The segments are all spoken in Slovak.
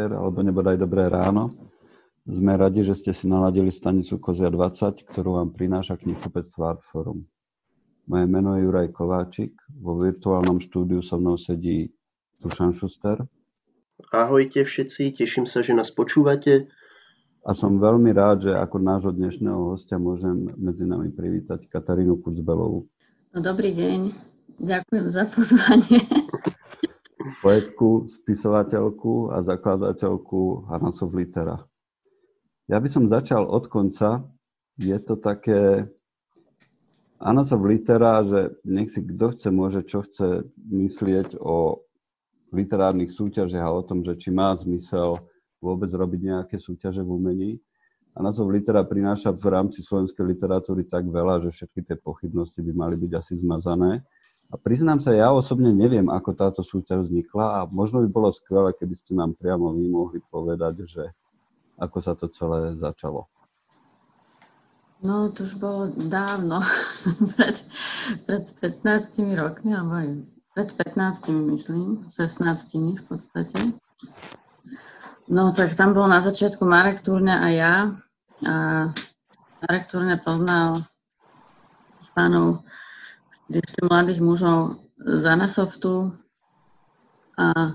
večer, alebo nebodaj dobré ráno. Sme radi, že ste si naladili stanicu Kozia 20, ktorú vám prináša knihkupectvo Artforum. Moje meno je Juraj Kováčik, vo virtuálnom štúdiu so mnou sedí Dušan Šuster. Ahojte všetci, teším sa, že nás počúvate. A som veľmi rád, že ako nášho dnešného hostia môžem medzi nami privítať Katarínu Kucbelovú. No, dobrý deň, ďakujem za pozvanie. Poetku, spisovateľku a zakladateľku Hanasov Litera. Ja by som začal od konca. Je to také Hanasov Litera, že nech si kto chce, môže čo chce myslieť o literárnych súťažiach a o tom, že či má zmysel vôbec robiť nejaké súťaže v umení. A názov litera prináša v rámci slovenskej literatúry tak veľa, že všetky tie pochybnosti by mali byť asi zmazané. A priznám sa, ja osobne neviem, ako táto súťaž vznikla a možno by bolo skvelé, keby ste nám priamo vy mohli povedať, že ako sa to celé začalo. No, to už bolo dávno, pred, pred 15 rokmi, alebo aj pred 15, myslím, 16 v podstate. No tak tam bol na začiatku Marek Turne a ja. A Marek Turne poznal pánov, ešte mladých mužov z Anasoftu a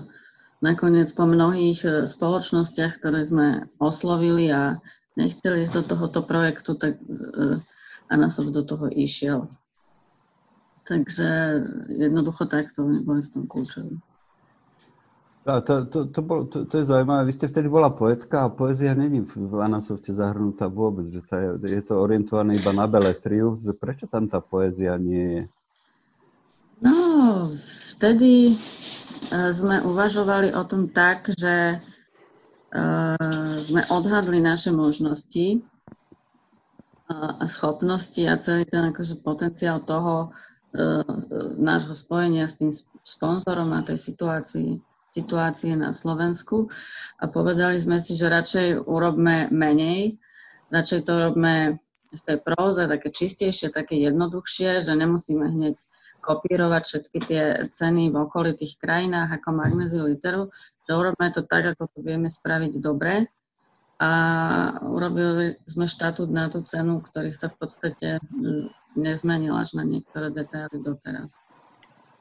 nakoniec po mnohých e, spoločnostiach, ktoré sme oslovili a nechceli ísť do tohoto projektu, tak e, Anasoft do toho išiel. Takže jednoducho takto boli v tom kľúčovi. To, to, to, to, bol, to, to je zaujímavé. Vy ste vtedy bola poetka a poézia není v Anasofte zahrnutá vôbec, že tá je, je to orientované iba na beletriu. Prečo tam tá poézia nie je? No, vtedy uh, sme uvažovali o tom tak, že uh, sme odhadli naše možnosti uh, a schopnosti a celý ten akože potenciál toho nášho spojenia s tým sponzorom na tej situácii situácie na Slovensku. A povedali sme si, že radšej urobme menej, radšej to robme v tej próze také čistejšie, také jednoduchšie, že nemusíme hneď kopírovať všetky tie ceny v okolitých krajinách ako magnéziu literu, že urobme to tak, ako to vieme spraviť dobre a urobili sme štatút na tú cenu, ktorý sa v podstate nezmenil až na niektoré detaily doteraz.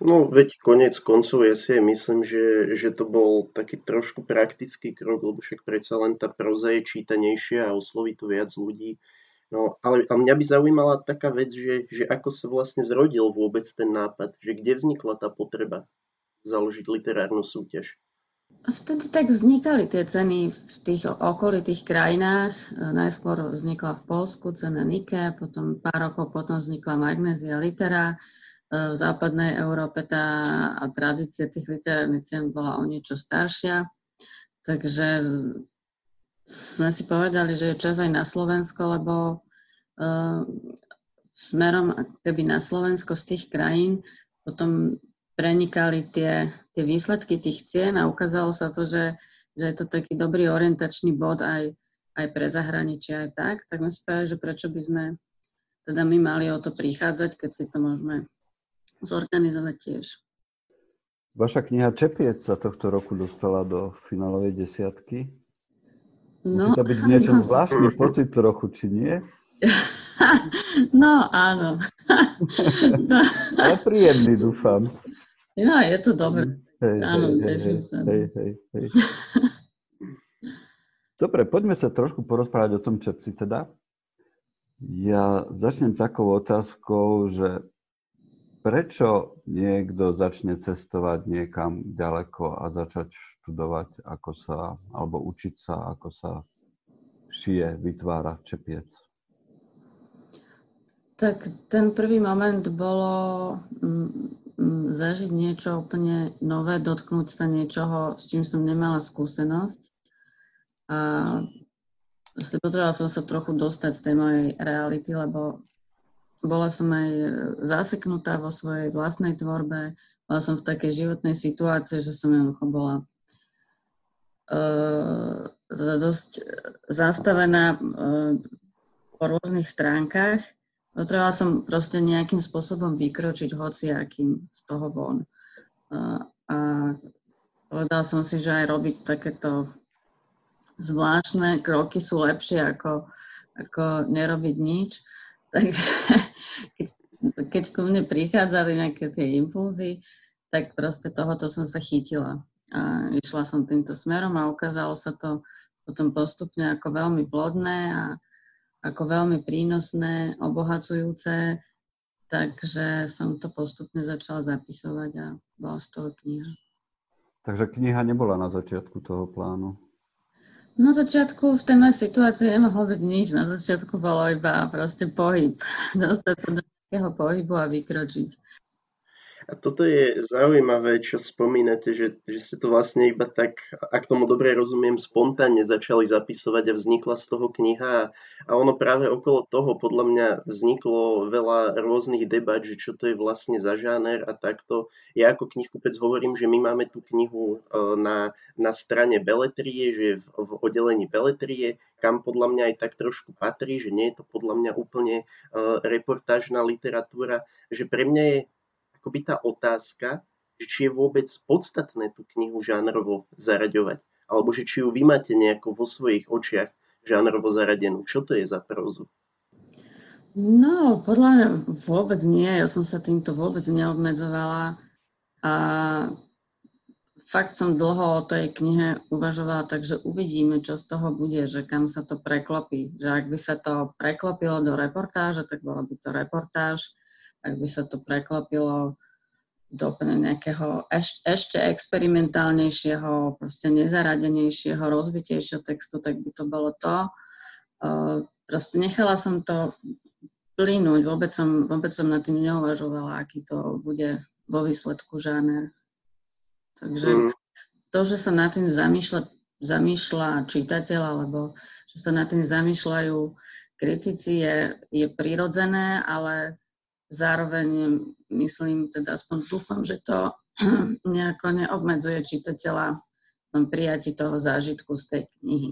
No veď konec koncov ja si myslím, že, že to bol taký trošku praktický krok, lebo však predsa len tá proza je čítanejšia a osloví to viac ľudí. No ale a mňa by zaujímala taká vec, že, že ako sa vlastne zrodil vôbec ten nápad, že kde vznikla tá potreba založiť literárnu súťaž. Vtedy tak vznikali tie ceny v tých okolitých krajinách. Najskôr vznikla v Polsku cena Nike, potom pár rokov potom vznikla Magnézia Litera v západnej Európe tá tradícia tých literárnych cien bola o niečo staršia, takže sme si povedali, že je čas aj na Slovensko, lebo uh, smerom keby na Slovensko z tých krajín potom prenikali tie, tie výsledky tých cien a ukázalo sa to, že, že je to taký dobrý orientačný bod aj, aj pre zahraničie aj tak, tak sme si povedali, že prečo by sme teda my mali o to prichádzať, keď si to môžeme zorganizovať tiež. Vaša kniha Čepiec sa tohto roku dostala do finálovej desiatky. No, Musí to byť niečo no, zvláštny pocit trochu, či nie? No, áno. no. Ale príjemný, dúfam. No, je to dobré. Hej, áno, hej, teším hej, sa. Hej, hej, hej. Dobre, poďme sa trošku porozprávať o tom čepci teda. Ja začnem takou otázkou, že prečo niekto začne cestovať niekam ďaleko a začať študovať, ako sa, alebo učiť sa, ako sa šije, vytvára čepiec? Tak ten prvý moment bolo mm, mm, zažiť niečo úplne nové, dotknúť sa niečoho, s čím som nemala skúsenosť. A potrebovala som sa trochu dostať z tej mojej reality, lebo bola som aj e, zaseknutá vo svojej vlastnej tvorbe, bola som v takej životnej situácii, že som jednoducho bola uh, dosť zastavená uh, po rôznych stránkach. Potrebovala som proste nejakým spôsobom vykročiť hociakým z toho von. Uh, a povedala som si, že aj robiť takéto zvláštne kroky sú lepšie ako, ako nerobiť nič. Takže keď, keď ku mne prichádzali nejaké tie impulzy, tak proste tohoto som sa chytila. A išla som týmto smerom a ukázalo sa to potom postupne ako veľmi plodné a ako veľmi prínosné, obohacujúce, takže som to postupne začala zapisovať a bola z toho kniha. Takže kniha nebola na začiatku toho plánu? Na začiatku v tej mojej situácii nemohlo byť nič. Na začiatku bolo iba proste pohyb. Dostať sa do nejakého pohybu a vykročiť. A toto je zaujímavé, čo spomínate, že, že ste to vlastne iba tak, ak tomu dobre rozumiem, spontánne začali zapisovať a vznikla z toho kniha. A ono práve okolo toho podľa mňa vzniklo veľa rôznych debat, že čo to je vlastne za žáner a takto. Ja ako knihkupec hovorím, že my máme tú knihu e, na, na strane beletrie, že v, v oddelení beletrie, kam podľa mňa aj tak trošku patrí, že nie je to podľa mňa úplne uh, reportážna literatúra, že pre mňa je akoby tá otázka, že či je vôbec podstatné tú knihu žánrovo zaraďovať, alebo že či ju vy máte nejako vo svojich očiach žánrovo zaradenú. Čo to je za prózu? No, podľa mňa vôbec nie. Ja som sa týmto vôbec neobmedzovala. A fakt som dlho o tej knihe uvažovala, takže uvidíme, čo z toho bude, že kam sa to preklopí. Že ak by sa to preklopilo do reportáže, tak bola by to reportáž ak by sa to preklopilo do úplne nejakého eš, ešte experimentálnejšieho, proste nezaradenejšieho, rozbitejšieho textu, tak by to bolo to. Uh, proste nechala som to plynúť, vôbec som, vôbec som nad tým neuvažovala, aký to bude vo výsledku žáner. Takže mm. to, že sa nad tým zamýšľa, zamýšľa čitateľ, alebo že sa nad tým zamýšľajú kritici, je, je prirodzené, ale Zároveň myslím, teda aspoň dúfam, že to nejako neobmedzuje čitateľa v prijati toho zážitku z tej knihy.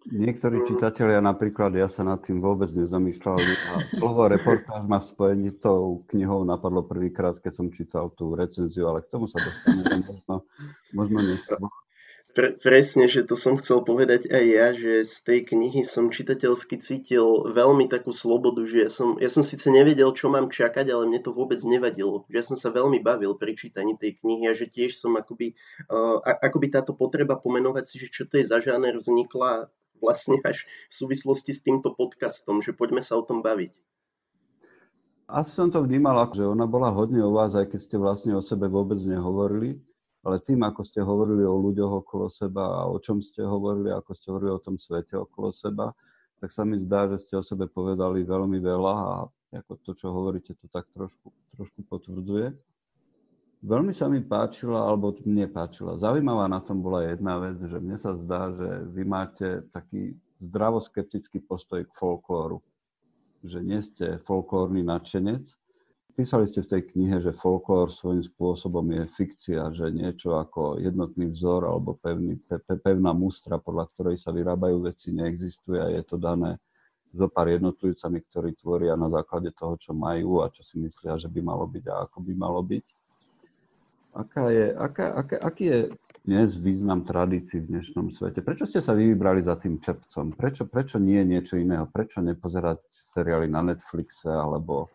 Niektorí čitatelia, napríklad ja sa nad tým vôbec nezamýšľal. A slovo reportáž ma v spojení tou knihou napadlo prvýkrát, keď som čítal tú recenziu, ale k tomu sa dostaneme možno, možno neskôr. Pre, presne, že to som chcel povedať aj ja, že z tej knihy som čitateľsky cítil veľmi takú slobodu, že ja som, ja som síce nevedel, čo mám čakať, ale mne to vôbec nevadilo. Že ja som sa veľmi bavil pri čítaní tej knihy a že tiež som akoby, uh, akoby táto potreba pomenovať si, že čo to je za žáner vznikla vlastne až v súvislosti s týmto podcastom, že poďme sa o tom baviť. Asi som to vnímal, že ona bola hodne o vás, aj keď ste vlastne o sebe vôbec nehovorili ale tým, ako ste hovorili o ľuďoch okolo seba a o čom ste hovorili, ako ste hovorili o tom svete okolo seba, tak sa mi zdá, že ste o sebe povedali veľmi veľa a ako to, čo hovoríte, to tak trošku, trošku potvrdzuje. Veľmi sa mi páčila, alebo mne páčila. Zaujímavá na tom bola jedna vec, že mne sa zdá, že vy máte taký zdravoskeptický postoj k folklóru. Že nie ste folklórny nadšenec, Písali ste v tej knihe, že folklór svojím spôsobom je fikcia, že niečo ako jednotný vzor alebo pevný, pe, pe, pevná mustra, podľa ktorej sa vyrábajú veci, neexistuje a je to dané zo pár jednotlivcami, ktorí tvoria na základe toho, čo majú a čo si myslia, že by malo byť a ako by malo byť. Aká je, aká, aká, aký je dnes význam tradícií v dnešnom svete? Prečo ste sa vy vybrali za tým čepcom? Prečo, prečo nie niečo iného? Prečo nepozerať seriály na Netflixe alebo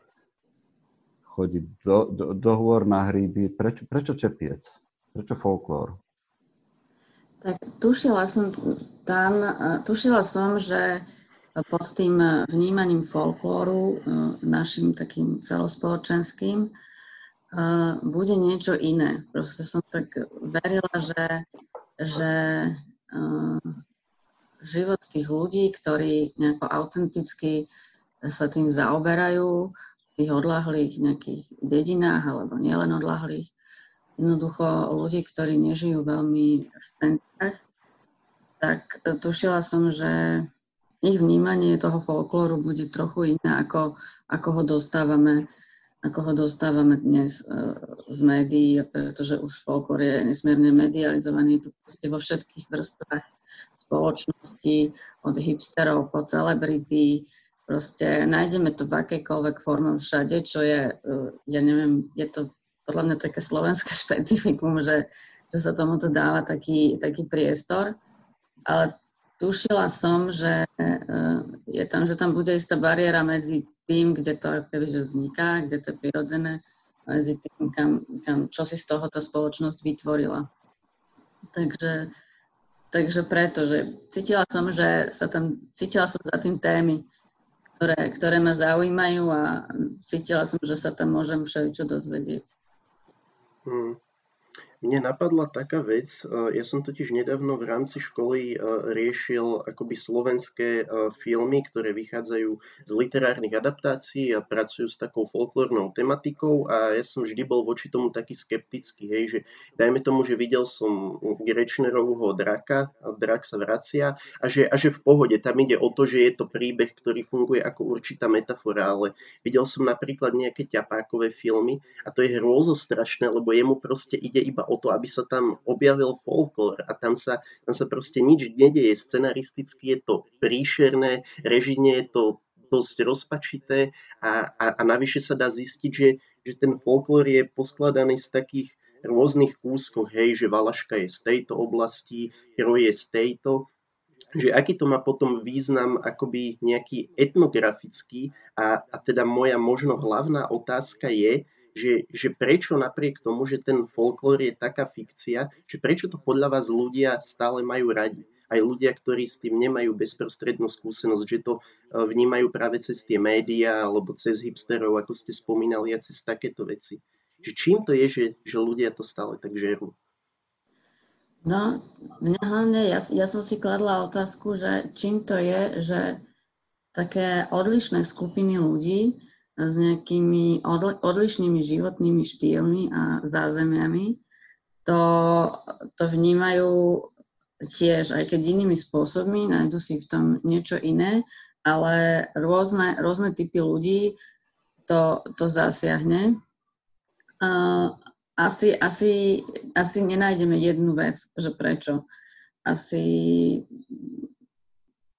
chodiť do, do, do hôr na hríby. Prečo, prečo čepiec? Prečo folklór? Tak tušila som tam, tušila som, že pod tým vnímaním folklóru, našim takým celospoločenským, bude niečo iné. Proste som tak verila, že, že život tých ľudí, ktorí nejako autenticky sa tým zaoberajú, tých odlahlých nejakých dedinách, alebo nielen odlahlých, jednoducho ľudí, ktorí nežijú veľmi v centrách, tak tušila som, že ich vnímanie toho folklóru bude trochu iné, ako, ako ho dostávame ako ho dostávame dnes uh, z médií, pretože už folklór je nesmierne medializovaný, to proste vo všetkých vrstvách spoločnosti, od hipsterov po celebrity, Proste nájdeme to v akejkoľvek forme všade, čo je, eh, ja neviem, je to podľa mňa také slovenské špecifikum, že, že sa tomuto dáva taký, taký priestor. Ale tušila som, že uh, je tam, že tam bude istá bariéra medzi tým, kde to keby, že vzniká, kde to je prirodzené, medzi tým, kam, kam, čo si z toho tá spoločnosť vytvorila. Takže, takže preto, že cítila som, že sa tam, cítila som za tým témy, ktoré, ktoré ma zaujímajú a cítila som, že sa tam môžem všeličo dozvedieť. Hmm. Mne napadla taká vec, ja som totiž nedávno v rámci školy riešil akoby slovenské filmy, ktoré vychádzajú z literárnych adaptácií a pracujú s takou folklórnou tematikou a ja som vždy bol voči tomu taký skeptický, hej, že dajme tomu, že videl som Grečnerovho draka, drak sa vracia a že, a že v pohode, tam ide o to, že je to príbeh, ktorý funguje ako určitá metafora, ale videl som napríklad nejaké ťapákové filmy a to je hrôzostrašné, lebo jemu proste ide iba o o to, aby sa tam objavil folklór a tam sa, tam sa proste nič nedeje. Scenaristicky je to príšerné, režine je to dosť rozpačité a, a, a navyše sa dá zistiť, že, že ten folklór je poskladaný z takých rôznych kúskov, hej, že Valaška je z tejto oblasti, heroj je z tejto, že aký to má potom význam akoby nejaký etnografický a, a teda moja možno hlavná otázka je, že, že prečo napriek tomu, že ten folklór je taká fikcia, že prečo to podľa vás ľudia stále majú radi. Aj ľudia, ktorí s tým nemajú bezprostrednú skúsenosť, že to e, vnímajú práve cez tie médiá alebo cez hipsterov, ako ste spomínali, a cez takéto veci. Že čím to je, že, že ľudia to stále tak žerú? No, mňa hlavne, ja, ja som si kladla otázku, že čím to je, že také odlišné skupiny ľudí s nejakými odlišnými životnými štýlmi a zázemiami, to, to vnímajú tiež, aj keď inými spôsobmi, nájdu si v tom niečo iné, ale rôzne, rôzne typy ľudí to, to zasiahne. Uh, asi, asi, asi nenájdeme jednu vec, že prečo. Asi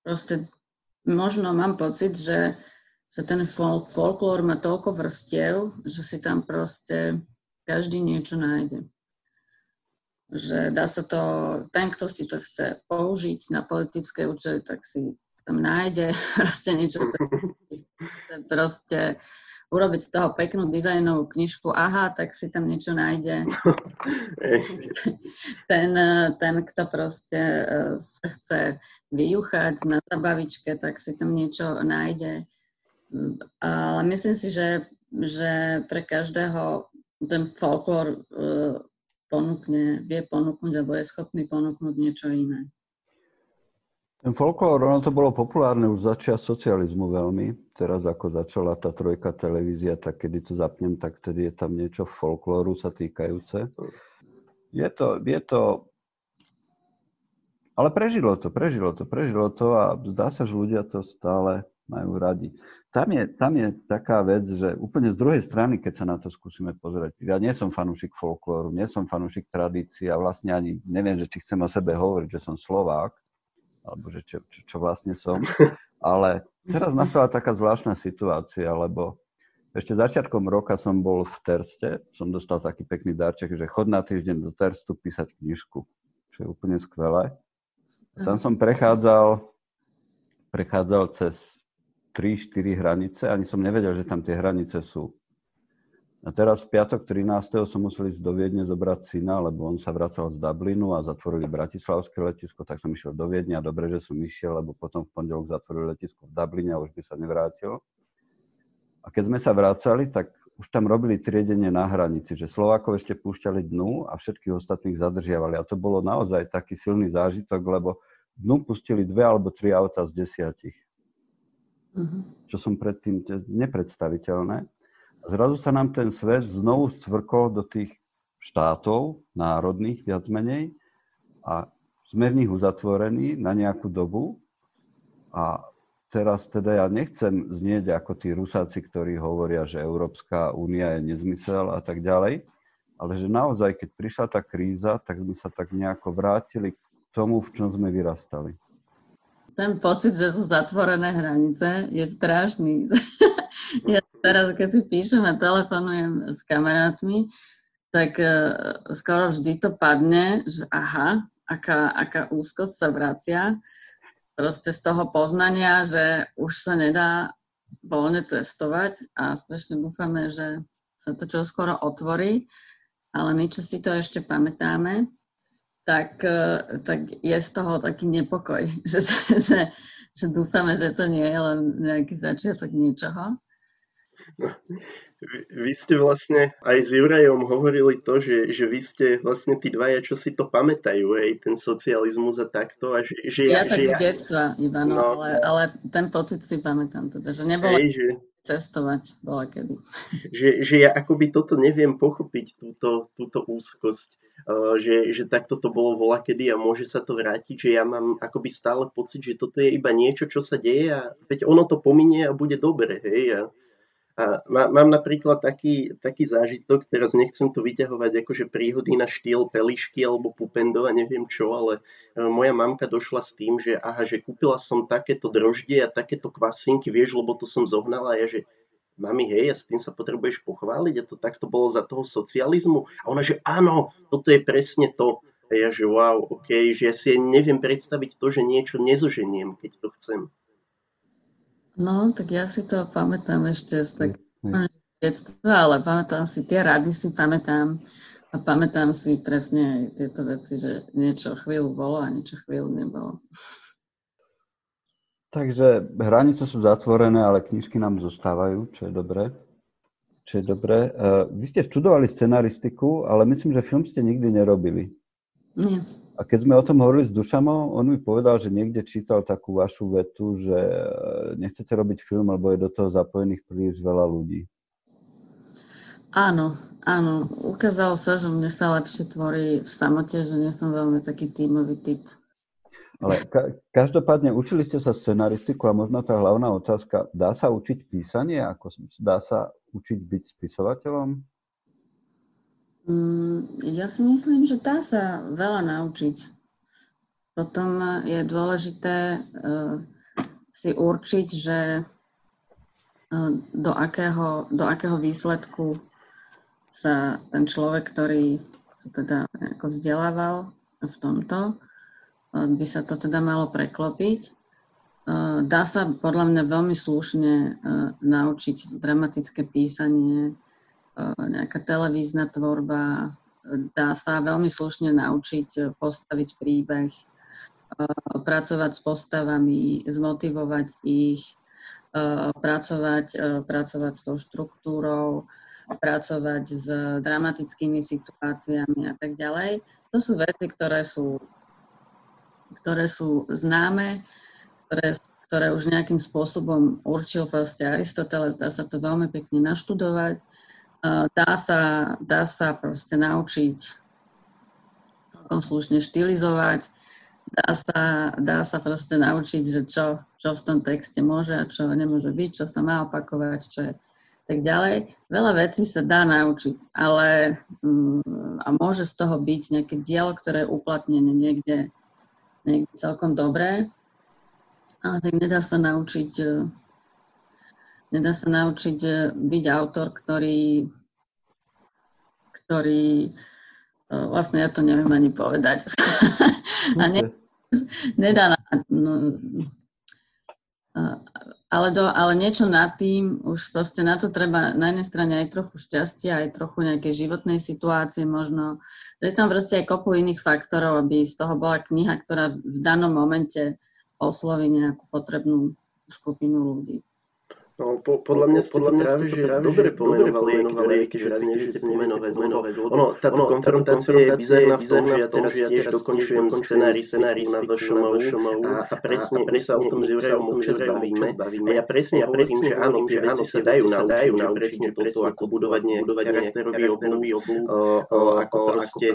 proste možno mám pocit, že že ten folk, folklór má toľko vrstiev, že si tam proste každý niečo nájde. Že dá sa to, ten, kto si to chce použiť na politické účely, tak si tam nájde proste niečo, chce proste urobiť z toho peknú dizajnovú knižku, aha, tak si tam niečo nájde. ten, ten, kto proste eh, sa chce vyjuchať na zabavičke, tak si tam niečo nájde. Ale myslím si, že, že pre každého ten folklór uh, ponúkne, vie ponúknuť alebo je schopný ponúknuť niečo iné. Ten folklór, ono to bolo populárne už začia socializmu veľmi. Teraz ako začala tá trojka televízia, tak kedy to zapnem, tak vtedy je tam niečo folklóru sa týkajúce. Je to, je to... Ale prežilo to, prežilo to, prežilo to a zdá sa, že ľudia to stále majú radi. Tam je, tam je taká vec, že úplne z druhej strany, keď sa na to skúsime pozrieť, ja nie som fanúšik folklóru, nie som fanúšik tradícií a vlastne ani neviem, že či chcem o sebe hovoriť, že som Slovák, alebo že čo, čo, čo vlastne som. Ale teraz nastala taká zvláštna situácia, lebo ešte začiatkom roka som bol v Terste, som dostal taký pekný darček, že chod na týždeň do Terstu písať knižku, čo je úplne skvelé. A tam som prechádzal, prechádzal cez 3-4 hranice, ani som nevedel, že tam tie hranice sú. A teraz v piatok 13. som musel ísť do Viedne zobrať syna, lebo on sa vracal z Dublinu a zatvorili Bratislavské letisko, tak som išiel do Viedne a dobre, že som išiel, lebo potom v pondelok zatvorili letisko v Dubline a už by sa nevrátil. A keď sme sa vracali, tak už tam robili triedenie na hranici, že Slovákov ešte púšťali dnu a všetkých ostatných zadržiavali. A to bolo naozaj taký silný zážitok, lebo dnu pustili dve alebo tri auta z desiatich uh-huh. čo som predtým nepredstaviteľné. Zrazu sa nám ten svet znovu scvrkol do tých štátov národných, viac menej, a sme v nich uzatvorení na nejakú dobu. A teraz teda ja nechcem znieť ako tí rusáci, ktorí hovoria, že Európska únia je nezmysel a tak ďalej, ale že naozaj, keď prišla tá kríza, tak sme sa tak nejako vrátili k tomu, v čom sme vyrastali ten pocit, že sú zatvorené hranice, je strašný. ja teraz, keď si píšem a telefonujem s kamarátmi, tak uh, skoro vždy to padne, že aha, aká, aká úzkosť sa vracia. proste z toho poznania, že už sa nedá voľne cestovať a strašne dúfame, že sa to čoskoro otvorí, ale my, čo si to ešte pamätáme, tak, e, tak je z toho taký nepokoj, že, že, že dúfame, že to nie je len nejaký začiatok niečoho. No, vy ste vlastne aj s Jurajom hovorili to, že, že vy ste vlastne tí dvaja, čo si to pamätajú, aj ten socializmus a takto. A že, že ja, ja tak že z ja... detstva iba, no, no, ale, ale ten pocit si pamätám teda, že nebolo hej, že... cestovať, bola kedy. Že, že ja akoby toto neviem pochopiť, túto, túto úzkosť. Uh, že, že takto to bolo vola kedy a môže sa to vrátiť, že ja mám akoby stále pocit, že toto je iba niečo, čo sa deje a veď ono to pominie a bude dobre, hej. A, a mám napríklad taký, taký zážitok, teraz nechcem to vyťahovať akože príhody na štýl pelišky alebo pupendo a neviem čo, ale e, moja mamka došla s tým, že aha, že kúpila som takéto droždie a takéto kvasinky, vieš, lebo to som zohnala a ja, že mami, hej, a s tým sa potrebuješ pochváliť a to takto bolo za toho socializmu. A ona, že áno, toto je presne to. A ja, že wow, ok, že ja si neviem predstaviť to, že niečo nezoženiem, keď to chcem. No, tak ja si to pamätám ešte z tak detstva, ale pamätám si, tie rady si pamätám a pamätám si presne aj tieto veci, že niečo chvíľu bolo a niečo chvíľu nebolo. Takže hranice sú zatvorené, ale knižky nám zostávajú, čo je dobré. Čo je dobré. Uh, vy ste študovali scenaristiku, ale myslím, že film ste nikdy nerobili. Nie. A keď sme o tom hovorili s Dušamo, on mi povedal, že niekde čítal takú vašu vetu, že e, nechcete robiť film, lebo je do toho zapojených príliš veľa ľudí. Áno, áno. Ukázalo sa, že mne sa lepšie tvorí v samote, že nie som veľmi taký tímový typ. Ale ka- každopádne učili ste sa scenaristiku a možno tá hlavná otázka, dá sa učiť písanie? Ako, dá sa učiť byť spisovateľom? Mm, ja si myslím, že dá sa veľa naučiť. Potom je dôležité uh, si určiť, že uh, do, akého, do akého výsledku sa ten človek, ktorý sa teda vzdelával v tomto, by sa to teda malo preklopiť. Dá sa podľa mňa veľmi slušne naučiť dramatické písanie, Eh, nejaká televízna tvorba, dá sa veľmi slušne naučiť postaviť príbeh, eh, pracovať s postavami, zmotivovať ich, pracovať, pracovať s tou štruktúrou, pracovať s dramatickými situáciami a tak ďalej. To sú veci, ktoré sú, ktoré sú známe, ktoré, ktoré už nejakým spôsobom určil proste Aristoteles, dá sa to veľmi pekne naštudovať. Dá sa, dá sa proste naučiť celkom slušne štilizovať, dá sa, dá sa proste naučiť, že čo, čo v tom texte môže a čo nemôže byť, čo sa má opakovať, čo je tak ďalej. Veľa vecí sa dá naučiť, ale mm, a môže z toho byť nejaké dielo, ktoré je uplatnené niekde, niekde celkom dobré, ale tak nedá sa naučiť Nedá sa naučiť e, byť autor, ktorý, ktorý e, vlastne ja to neviem ani povedať. A ne, nedá na, no, ale, do, ale niečo nad tým, už proste na to treba na jednej strane aj trochu šťastia, aj trochu nejakej životnej situácie možno. Je tam proste aj kopu iných faktorov, aby z toho bola kniha, ktorá v danom momente osloví nejakú potrebnú skupinu ľudí. No, po, podľa mňa podľa mňa práve, že dobre pomenovali, pomenovali keď radi neviete pomenovať. Menovať. Ono, táto ono, konfrontácia je bizarná v tom, že ja teraz tiež dokončujem scenári, scenári na VŠMU a, a presne my sa o tom s Jurajom občas bavíme. A ja presne hovorím, že áno, že veci sa dajú naučiť, že presne toto, ako budovať nejaký charakterový obľúb, ako proste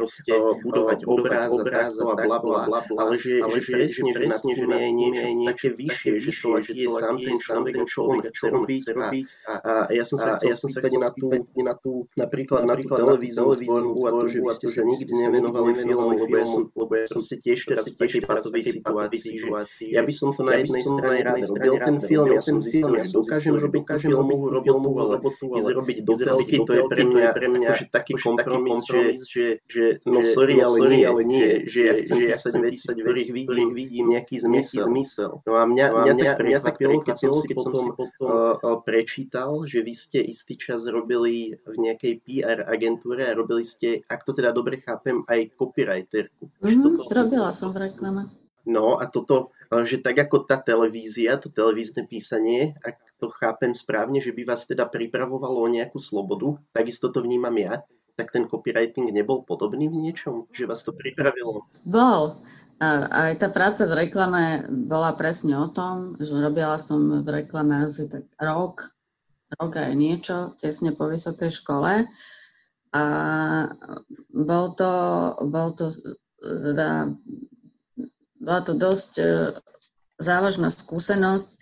budovať obráz a takto a bla bla, ale že presne, že na tom je niečo také vyššie, že to, je sám ten človek, čo on chce robiť. A, a, a ja som sa chcel ja som sa na tú, na tú, napríklad na tú televíziu tvorbu a to, že vy ste sa nikdy nevenovali filmu, lebo ja som, lebo ja som ste tiež teraz v takej patovej situácii, ja by som to na jednej strane rád robil ten film, ja som zistil, ja dokážem robiť tú filmovú robotu, ale ísť robiť do telky, to je pre mňa, pre mňa taký kompromis, že, že, no sorry, ale nie, že ja chcem písať veci, ktorých vidím nejaký zmysel. No a mňa, mňa, mňa, tak prekvapilo, keď som si potom prečítal, že vy ste istý čas robili v nejakej PR agentúre a robili ste, ak to teda dobre chápem, aj copywriterku. Mm-hmm, toto, robila som v reklame. No a toto, že tak ako tá televízia, to televízne písanie, ak to chápem správne, že by vás teda pripravovalo o nejakú slobodu, takisto to vnímam ja, tak ten copywriting nebol podobný v niečom? Že vás to pripravilo? Bol. A aj tá práca v reklame bola presne o tom, že robila som v reklame asi tak rok, rok aj niečo, tesne po vysokej škole. A bol to, bol to teda, bola to dosť e, závažná skúsenosť, e,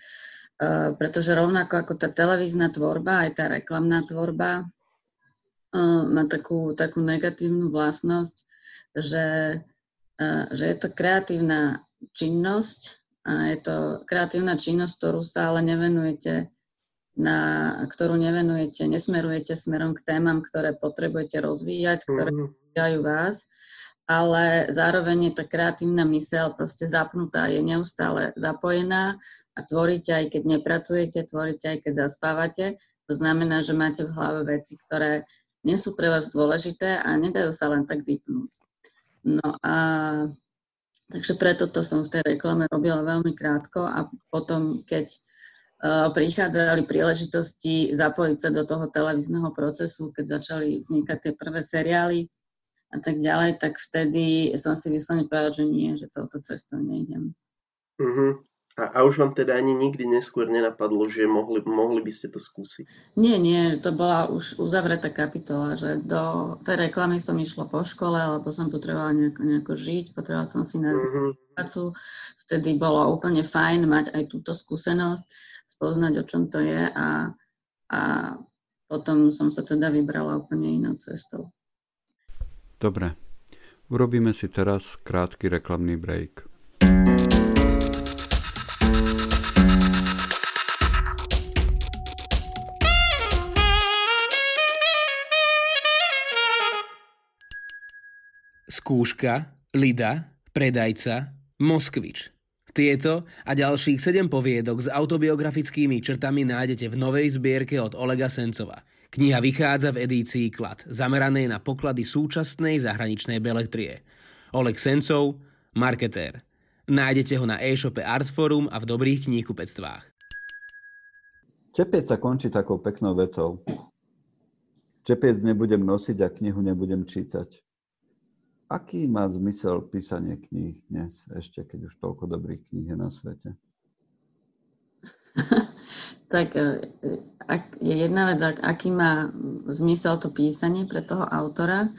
pretože rovnako ako tá televízna tvorba, aj tá reklamná tvorba e, má takú, takú negatívnu vlastnosť, že že je to kreatívna činnosť a je to kreatívna činnosť, ktorú sa ale nevenujete na, ktorú nevenujete, nesmerujete smerom k témam, ktoré potrebujete rozvíjať, ktoré mm-hmm. vás, ale zároveň je tá kreatívna myseľ proste zapnutá, je neustále zapojená a tvoríte aj keď nepracujete, tvoríte aj keď zaspávate. To znamená, že máte v hlave veci, ktoré nie sú pre vás dôležité a nedajú sa len tak vypnúť. No a takže preto to som v tej reklame robila veľmi krátko a potom, keď uh, prichádzali príležitosti zapojiť sa do toho televízneho procesu, keď začali vznikať tie prvé seriály a tak ďalej, tak vtedy som si vyslovene povedala, že nie, že touto cestou nejdem. Uh-huh. A, a už vám teda ani nikdy neskôr nenapadlo, že mohli, mohli by ste to skúsiť? Nie, nie, to bola už uzavretá kapitola, že do tej reklamy som išla po škole, lebo som potrebovala nejako, nejako žiť, potrebovala som si nájsť uh-huh. prácu. Vtedy bolo úplne fajn mať aj túto skúsenosť, spoznať, o čom to je a, a potom som sa teda vybrala úplne inou cestou. Dobre, urobíme si teraz krátky reklamný break. Skúška, Lida, Predajca, Moskvič. Tieto a ďalších 7 poviedok s autobiografickými črtami nájdete v novej zbierke od Olega Sencova. Kniha vychádza v edícii Klad, zameranej na poklady súčasnej zahraničnej belektrie. Oleg Sencov, marketér. Nájdete ho na e-shope Artforum a v dobrých kníhkupectvách. Čepiec sa končí takou peknou vetou. Čepiec nebudem nosiť a knihu nebudem čítať. Aký má zmysel písanie kníh dnes, ešte keď už toľko dobrých kníh je na svete? tak e, ak je jedna vec, aký má zmysel to písanie pre toho autora.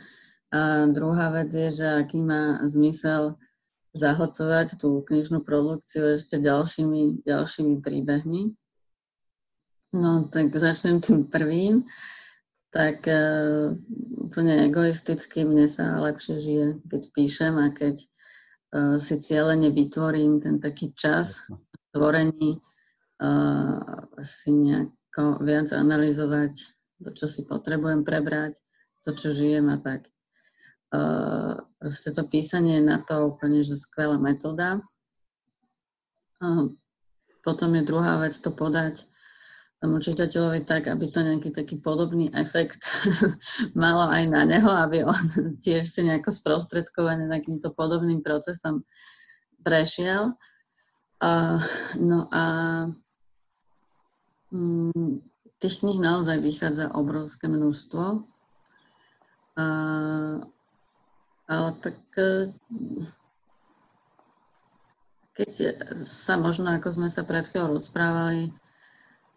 A druhá vec je, že aký má zmysel zahlcovať tú knižnú produkciu ešte ďalšími, ďalšími príbehmi. No tak začnem tým prvým tak uh, úplne egoisticky mne sa lepšie žije, keď píšem a keď uh, si cieľene vytvorím ten taký čas tvorení, uh, si nejako viac analyzovať to, čo si potrebujem prebrať, to, čo žijem a tak. Uh, proste to písanie je na to úplne, že skvelá metóda. Uh, potom je druhá vec to podať tomu čitateľovi tak, aby to nejaký taký podobný efekt malo aj na neho, aby on tiež si nejako sprostredkovane takýmto podobným procesom prešiel. Uh, no a um, tých kníh naozaj vychádza obrovské množstvo. Uh, ale tak uh, keď sa možno, ako sme sa pred chvíľou rozprávali,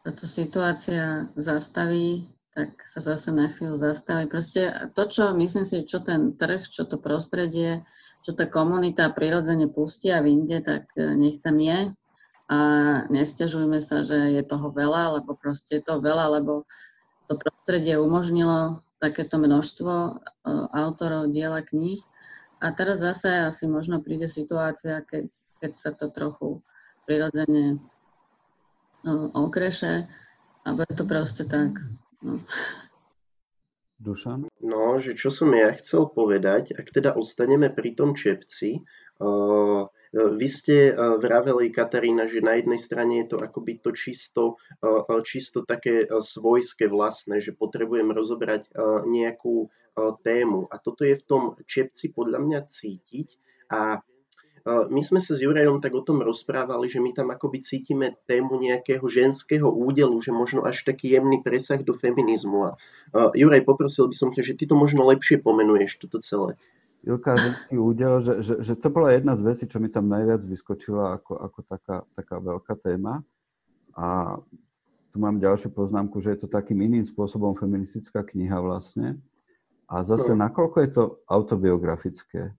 táto situácia zastaví, tak sa zase na chvíľu zastaví. Proste to, čo myslím si, čo ten trh, čo to prostredie, čo tá komunita prirodzene pustí a vyjde, tak e, nech tam je. A nestiažujme sa, že je toho veľa, lebo proste je to veľa, lebo to prostredie umožnilo takéto množstvo uh, autorov diela kníh. A teraz zase asi možno príde situácia, keď, keď sa to trochu prirodzene okreše a bude to proste tak. No. Dušan? No, že čo som ja chcel povedať, ak teda ostaneme pri tom čepci, uh, vy ste vraveli, Katarína, že na jednej strane je to akoby to čisto, čisto také svojské vlastné, že potrebujem rozobrať nejakú tému. A toto je v tom čepci podľa mňa cítiť. A my sme sa s Jurajom tak o tom rozprávali, že my tam akoby cítime tému nejakého ženského údelu, že možno až taký jemný presah do feminizmu. A Juraj, poprosil by som ťa, že ty to možno lepšie pomenuješ, toto celé. Ilka ženský údel, že, že, že to bola jedna z vecí, čo mi tam najviac vyskočila ako, ako taká, taká veľká téma. A tu mám ďalšiu poznámku, že je to takým iným spôsobom feministická kniha vlastne. A zase, no. nakoľko je to autobiografické?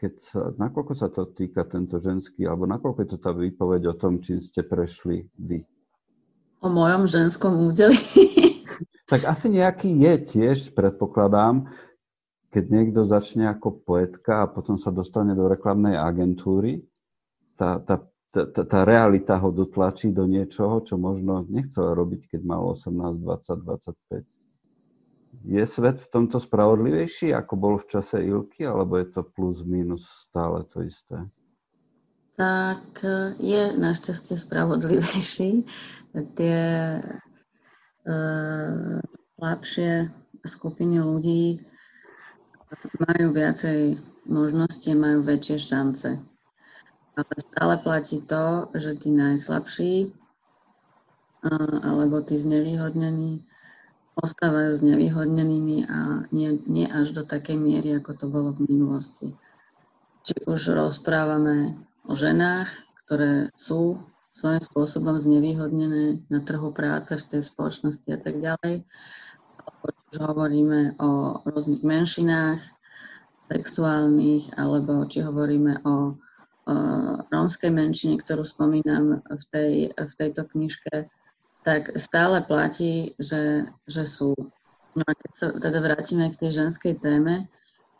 Keď sa, nakoľko sa to týka tento ženský, alebo nakoľko je to tá výpoveď o tom, čím ste prešli vy? O mojom ženskom údeli? tak asi nejaký je tiež, predpokladám keď niekto začne ako poetka a potom sa dostane do reklamnej agentúry, tá, tá, tá, tá realita ho dotlačí do niečoho, čo možno nechcel robiť, keď mal 18, 20, 25. Je svet v tomto spravodlivejší, ako bol v čase Ilky, alebo je to plus minus stále to isté? Tak je našťastie spravodlivejší. Tie uh, slabšie skupiny ľudí majú viacej možností, majú väčšie šance. Ale stále platí to, že tí najslabší alebo tí znevýhodnení ostávajú znevýhodnenými a nie, nie až do takej miery, ako to bolo v minulosti. Či už rozprávame o ženách, ktoré sú svojím spôsobom znevýhodnené na trhu práce v tej spoločnosti a tak ďalej, už hovoríme o rôznych menšinách sexuálnych, alebo či hovoríme o, o rómskej menšine, ktorú spomínam v, tej, v tejto knižke, tak stále platí, že, že sú. No a keď sa teda vrátime k tej ženskej téme,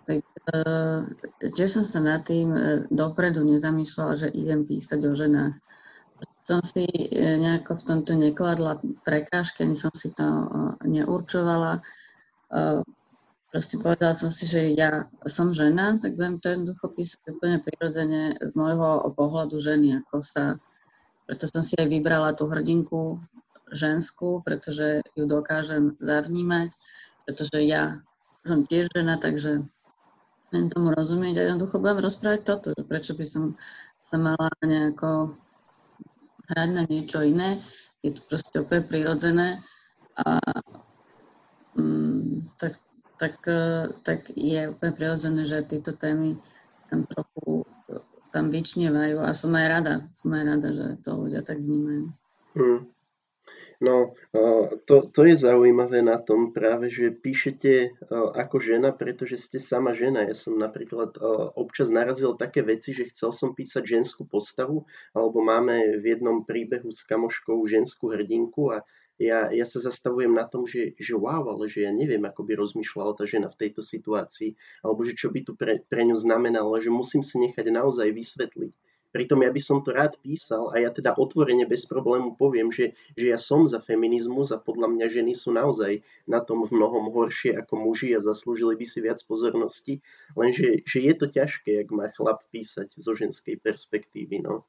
tak uh, tiež som sa nad tým uh, dopredu nezamýšľala, že idem písať o ženách som si e, nejako v tomto nekladla prekážky, ani som si to e, neurčovala. E, proste povedala som si, že ja som žena, tak budem to jednoducho písať úplne prirodzene z môjho pohľadu ženy, ako sa... Preto som si aj vybrala tú hrdinku ženskú, pretože ju dokážem zavnímať, pretože ja som tiež žena, takže viem tomu rozumieť a jednoducho budem rozprávať toto, že prečo by som sa mala nejako hrať na niečo iné. Je to proste úplne prirodzené. A mm, tak, tak, e, tak je úplne prirodzené, že tieto témy tam trochu tam vyčnievajú a som aj rada, som aj rada, že to ľudia tak vnímajú. Hmm. No, to, to je zaujímavé na tom práve, že píšete ako žena, pretože ste sama žena. Ja som napríklad občas narazil také veci, že chcel som písať ženskú postavu, alebo máme v jednom príbehu s kamoškou ženskú hrdinku a ja, ja sa zastavujem na tom, že, že wow, ale že ja neviem, ako by rozmýšľala tá žena v tejto situácii, alebo že čo by tu pre, pre ňu znamenalo, že musím si nechať naozaj vysvetliť Pritom ja by som to rád písal a ja teda otvorene bez problému poviem, že, že ja som za feminizmus a podľa mňa ženy sú naozaj na tom v mnohom horšie ako muži a zaslúžili by si viac pozornosti, lenže že je to ťažké, ak má chlap písať zo ženskej perspektívy. No.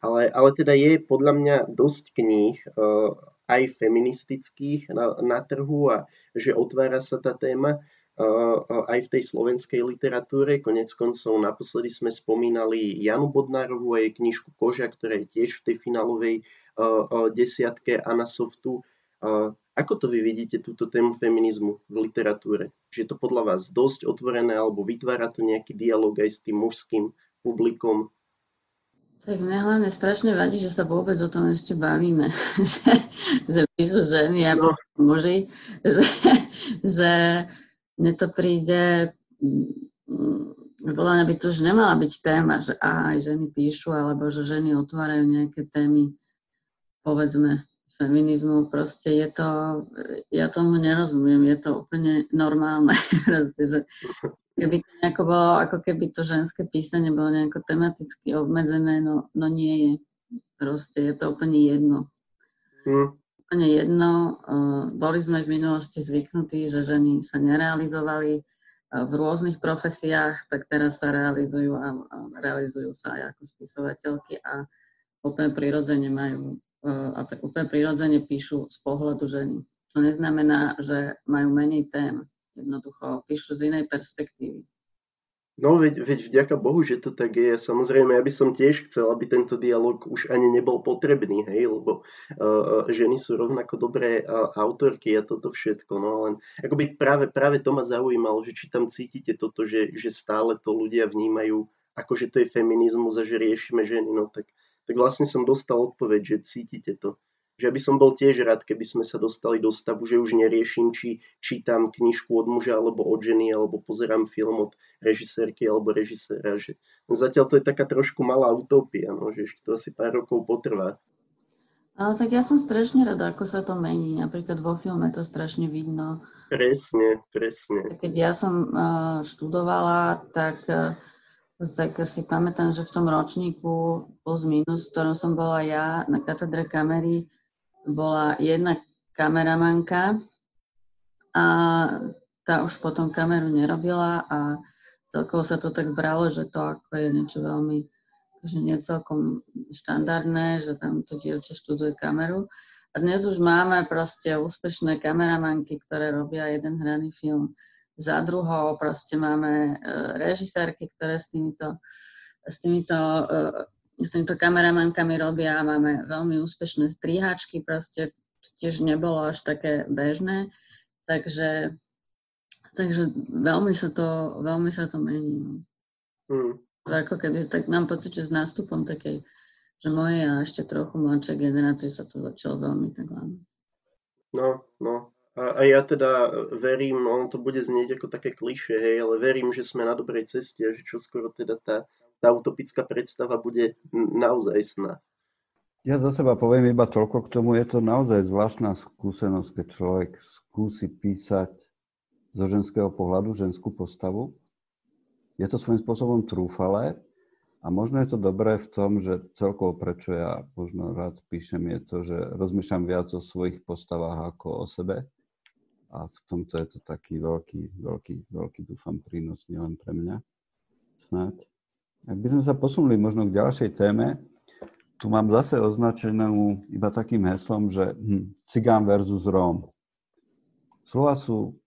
Ale, ale teda je podľa mňa dosť kníh, uh, aj feministických na, na trhu a že otvára sa tá téma aj v tej slovenskej literatúre. Konec koncov naposledy sme spomínali Janu Bodnárovú a jej knižku Koža, ktorá je tiež v tej finálovej desiatke Anasoftu. Ako to vy vidíte túto tému feminizmu v literatúre? Že je to podľa vás dosť otvorené alebo vytvára to nejaký dialog aj s tým mužským publikom? Tak mňa hlavne strašne vadí, že sa vôbec o tom ešte bavíme. že, že píšu ženy a no. muži. Že, že mne to príde mm, podľa mňa by to už nemala byť téma, že aj ženy píšu, alebo že ženy otvárajú nejaké témy, povedzme, feminizmu, proste je to, ja tomu nerozumiem, je to úplne normálne, proste, že keby to nejako bolo, ako keby to ženské písanie bolo nejako tematicky obmedzené, no, no nie je. Proste je to úplne jedno. Mm. Úplne jedno. Boli sme v minulosti zvyknutí, že ženy sa nerealizovali v rôznych profesiách, tak teraz sa realizujú a, realizujú sa aj ako spisovateľky a úplne prirodzene majú a úplne prirodzene píšu z pohľadu ženy. To neznamená, že majú menej tém. Jednoducho píšu z inej perspektívy. No veď, veď vďaka Bohu, že to tak je. Samozrejme, ja by som tiež chcel, aby tento dialog už ani nebol potrebný, hej, lebo uh, ženy sú rovnako dobré uh, autorky a toto všetko, no len akoby práve, práve to ma zaujímalo, že či tam cítite toto, že, že stále to ľudia vnímajú ako že to je feminizmus a že riešime ženy, no tak, tak vlastne som dostal odpoveď, že cítite to že by som bol tiež rád, keby sme sa dostali do stavu, že už neriešim, či čítam knižku od muža alebo od ženy, alebo pozerám film od režisérky alebo režiséra. Že zatiaľ to je taká trošku malá utopia, no, že ešte to asi pár rokov potrvá. Ale tak ja som strašne rada, ako sa to mení. Napríklad vo filme to strašne vidno. Presne, presne. Keď ja som uh, študovala, tak, uh, tak si pamätám, že v tom ročníku plus minus, v ktorom som bola ja na katedre kamery, bola jedna kameramanka a tá už potom kameru nerobila a celkovo sa to tak bralo, že to ako je niečo veľmi že nie celkom štandardné, že tam to dievča študuje kameru. A dnes už máme proste úspešné kameramanky, ktoré robia jeden hraný film za druhou. Proste máme e, režisérky, ktoré s týmito, s týmito e, s týmito kameramankami robia, máme veľmi úspešné strihačky, proste tiež nebolo až také bežné, takže, takže veľmi, sa to, veľmi sa to mení. Mm. Ako keby, tak mám pocit, že s nástupom takej, že moje a ešte trochu mladšej generácie sa to začalo veľmi tak lámať. No, no. A, a ja teda verím, on to bude znieť ako také klišé, hej, ale verím, že sme na dobrej ceste a že čo skoro teda tá tá utopická predstava bude naozaj sná. Ja za seba poviem iba toľko k tomu, je to naozaj zvláštna skúsenosť, keď človek skúsi písať zo ženského pohľadu ženskú postavu. Je to svojím spôsobom trúfalé a možno je to dobré v tom, že celkovo prečo ja možno rád píšem je to, že rozmýšľam viac o svojich postavách ako o sebe a v tomto je to taký veľký, veľký, veľký dúfam prínos nielen pre mňa snáď. Ak by sme sa posunuli možno k ďalšej téme, tu mám zase označenú iba takým heslom, že hm, cigán versus Róm. Slova sú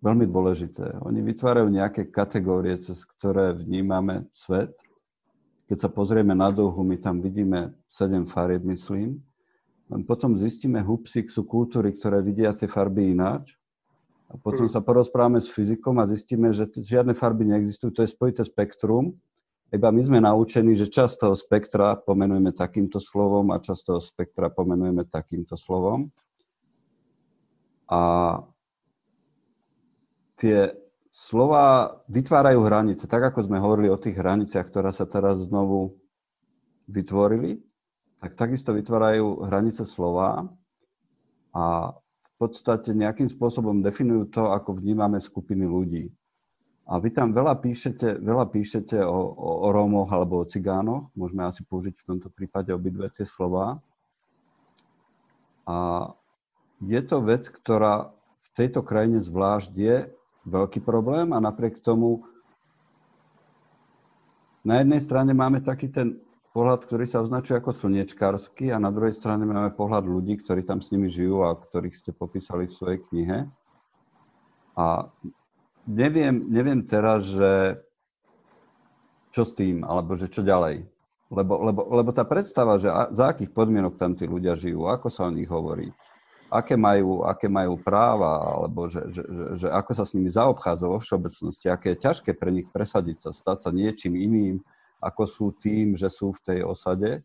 veľmi dôležité. Oni vytvárajú nejaké kategórie, cez ktoré vnímame svet. Keď sa pozrieme na dohu, my tam vidíme sedem farieb, myslím. Len potom zistíme, hupsik sú kultúry, ktoré vidia tie farby ináč. A potom hm. sa porozprávame s fyzikom a zistíme, že žiadne farby neexistujú. To je spojité spektrum iba my sme naučení, že časť toho spektra pomenujeme takýmto slovom a časť toho spektra pomenujeme takýmto slovom. A tie slova vytvárajú hranice. Tak ako sme hovorili o tých hraniciach, ktoré sa teraz znovu vytvorili, tak takisto vytvárajú hranice slova a v podstate nejakým spôsobom definujú to, ako vnímame skupiny ľudí. A vy tam veľa píšete, veľa píšete o, o, o Rómoch alebo o cigánoch. Môžeme asi použiť v tomto prípade obidve tie slova. A je to vec, ktorá v tejto krajine zvlášť je veľký problém a napriek tomu na jednej strane máme taký ten pohľad, ktorý sa označuje ako slniečkársky a na druhej strane máme pohľad ľudí, ktorí tam s nimi žijú a ktorých ste popísali v svojej knihe. A neviem, neviem teraz, že čo s tým, alebo že čo ďalej. Lebo, lebo, lebo tá predstava, že za akých podmienok tam tí ľudia žijú, ako sa o nich hovorí, aké majú, aké majú práva, alebo že, že, že, že ako sa s nimi zaobchádza vo všeobecnosti, aké je ťažké pre nich presadiť sa, stať sa niečím iným, ako sú tým, že sú v tej osade,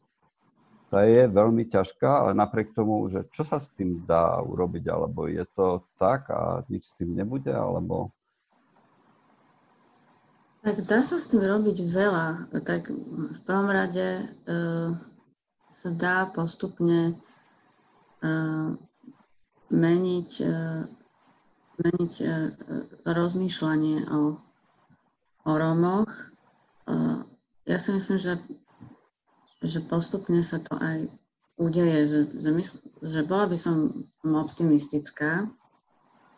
tá je veľmi ťažká, ale napriek tomu, že čo sa s tým dá urobiť, alebo je to tak a nič s tým nebude, alebo Tak dá sa s tým robiť veľa. Tak v prvom rade uh, sa dá postupne uh, meniť, uh, meniť uh, rozmýšľanie o, o Rómoch. Uh, ja si myslím, že, že postupne sa to aj udeje, že, že, mysl, že bola by som optimistická,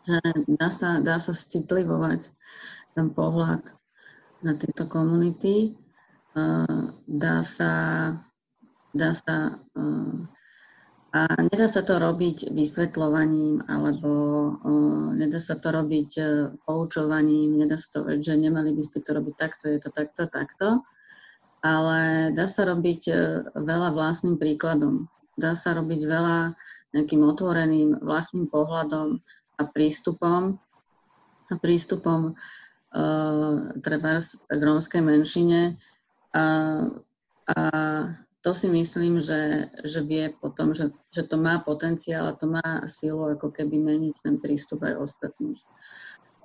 že dá sa, dá sa citlivovať ten pohľad na tieto komunity. Dá sa, dá sa a nedá sa to robiť vysvetľovaním, alebo uh, nedá sa to robiť poučovaním, nedá sa to že nemali by ste to robiť takto, je to takto, takto. Ale dá sa robiť veľa vlastným príkladom. Dá sa robiť veľa nejakým otvoreným vlastným pohľadom a prístupom. A prístupom uh, treba k rómskej menšine. A, a to si myslím, že, že vie potom, že, že to má potenciál a to má silu ako keby meniť ten prístup aj ostatných.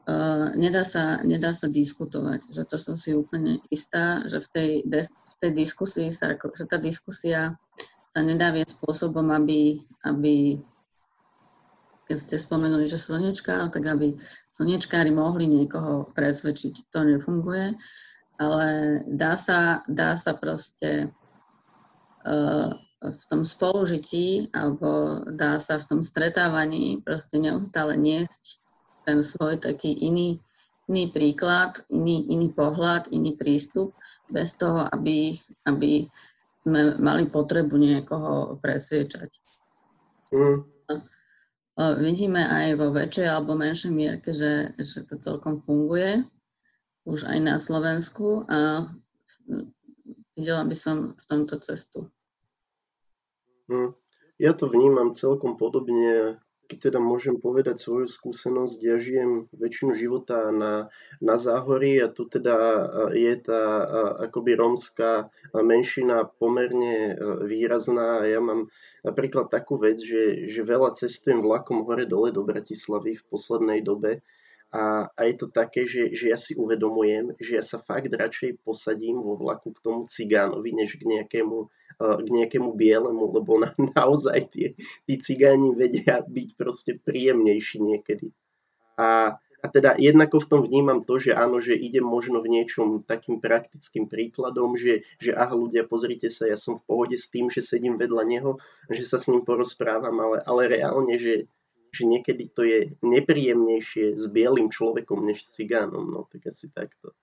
Uh, nedá, sa, nedá sa diskutovať, že to som si úplne istá, že v tej, des, v tej diskusii sa, ako, že tá diskusia sa nedá viesť spôsobom, aby, aby keď ste spomenuli, že slnečkár, tak aby slnečkári mohli niekoho presvedčiť. To nefunguje, ale dá sa, dá sa proste uh, v tom spolužití alebo dá sa v tom stretávaní proste neustále niesť ten svoj taký iný, iný príklad, iný, iný pohľad, iný prístup, bez toho, aby, aby sme mali potrebu niekoho presviečať. Mm vidíme aj vo väčšej alebo menšej mierke, že, že to celkom funguje už aj na Slovensku a videla by som v tomto cestu. Hm. Ja to vnímam celkom podobne keď teda môžem povedať svoju skúsenosť, ja žijem väčšinu života na, na Záhorí a tu teda je tá akoby rómska menšina pomerne výrazná. A ja mám napríklad takú vec, že, že veľa cestujem vlakom hore-dole do Bratislavy v poslednej dobe. A, a je to také, že, že ja si uvedomujem, že ja sa fakt radšej posadím vo vlaku k tomu cigánovi, než k nejakému k nejakému bielemu, lebo na, naozaj tie, tí cigáni vedia byť proste príjemnejší niekedy. A, a teda jednako v tom vnímam to, že áno, že idem možno v niečom takým praktickým príkladom, že, že aha ľudia, pozrite sa, ja som v pohode s tým, že sedím vedľa neho, že sa s ním porozprávam, ale, ale reálne, že, že niekedy to je nepríjemnejšie s bielým človekom než s cigánom, no tak asi takto.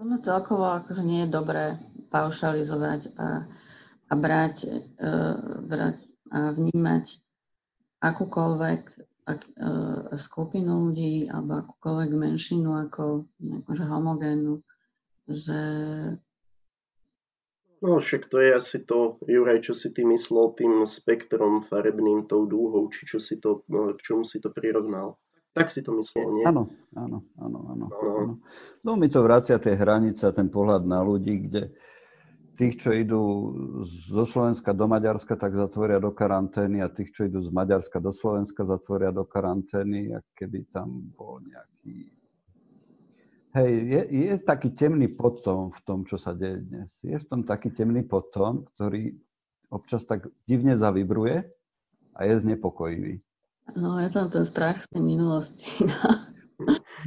Ono celkovo akože nie je dobré paušalizovať a, a brať, uh, brať a vnímať akúkoľvek ak, uh, skupinu ľudí alebo akúkoľvek menšinu ako akože homogénnu, že No však to je asi to, Juraj, čo si ty myslel tým spektrom farebným, tou dúhou, či čo si to, no, k čomu si to prirovnal. Tak si to myslel, nie? Áno, áno, áno. áno, áno. No mi to vracia tie hranice a ten pohľad na ľudí, kde tých, čo idú zo Slovenska do Maďarska, tak zatvoria do karantény a tých, čo idú z Maďarska do Slovenska, zatvoria do karantény, ak keby tam bol nejaký... Hej, je, je taký temný potom v tom, čo sa deje dnes. Je v tom taký temný potom, ktorý občas tak divne zavibruje a je znepokojivý. No, je tam ten strach z tej minulosti.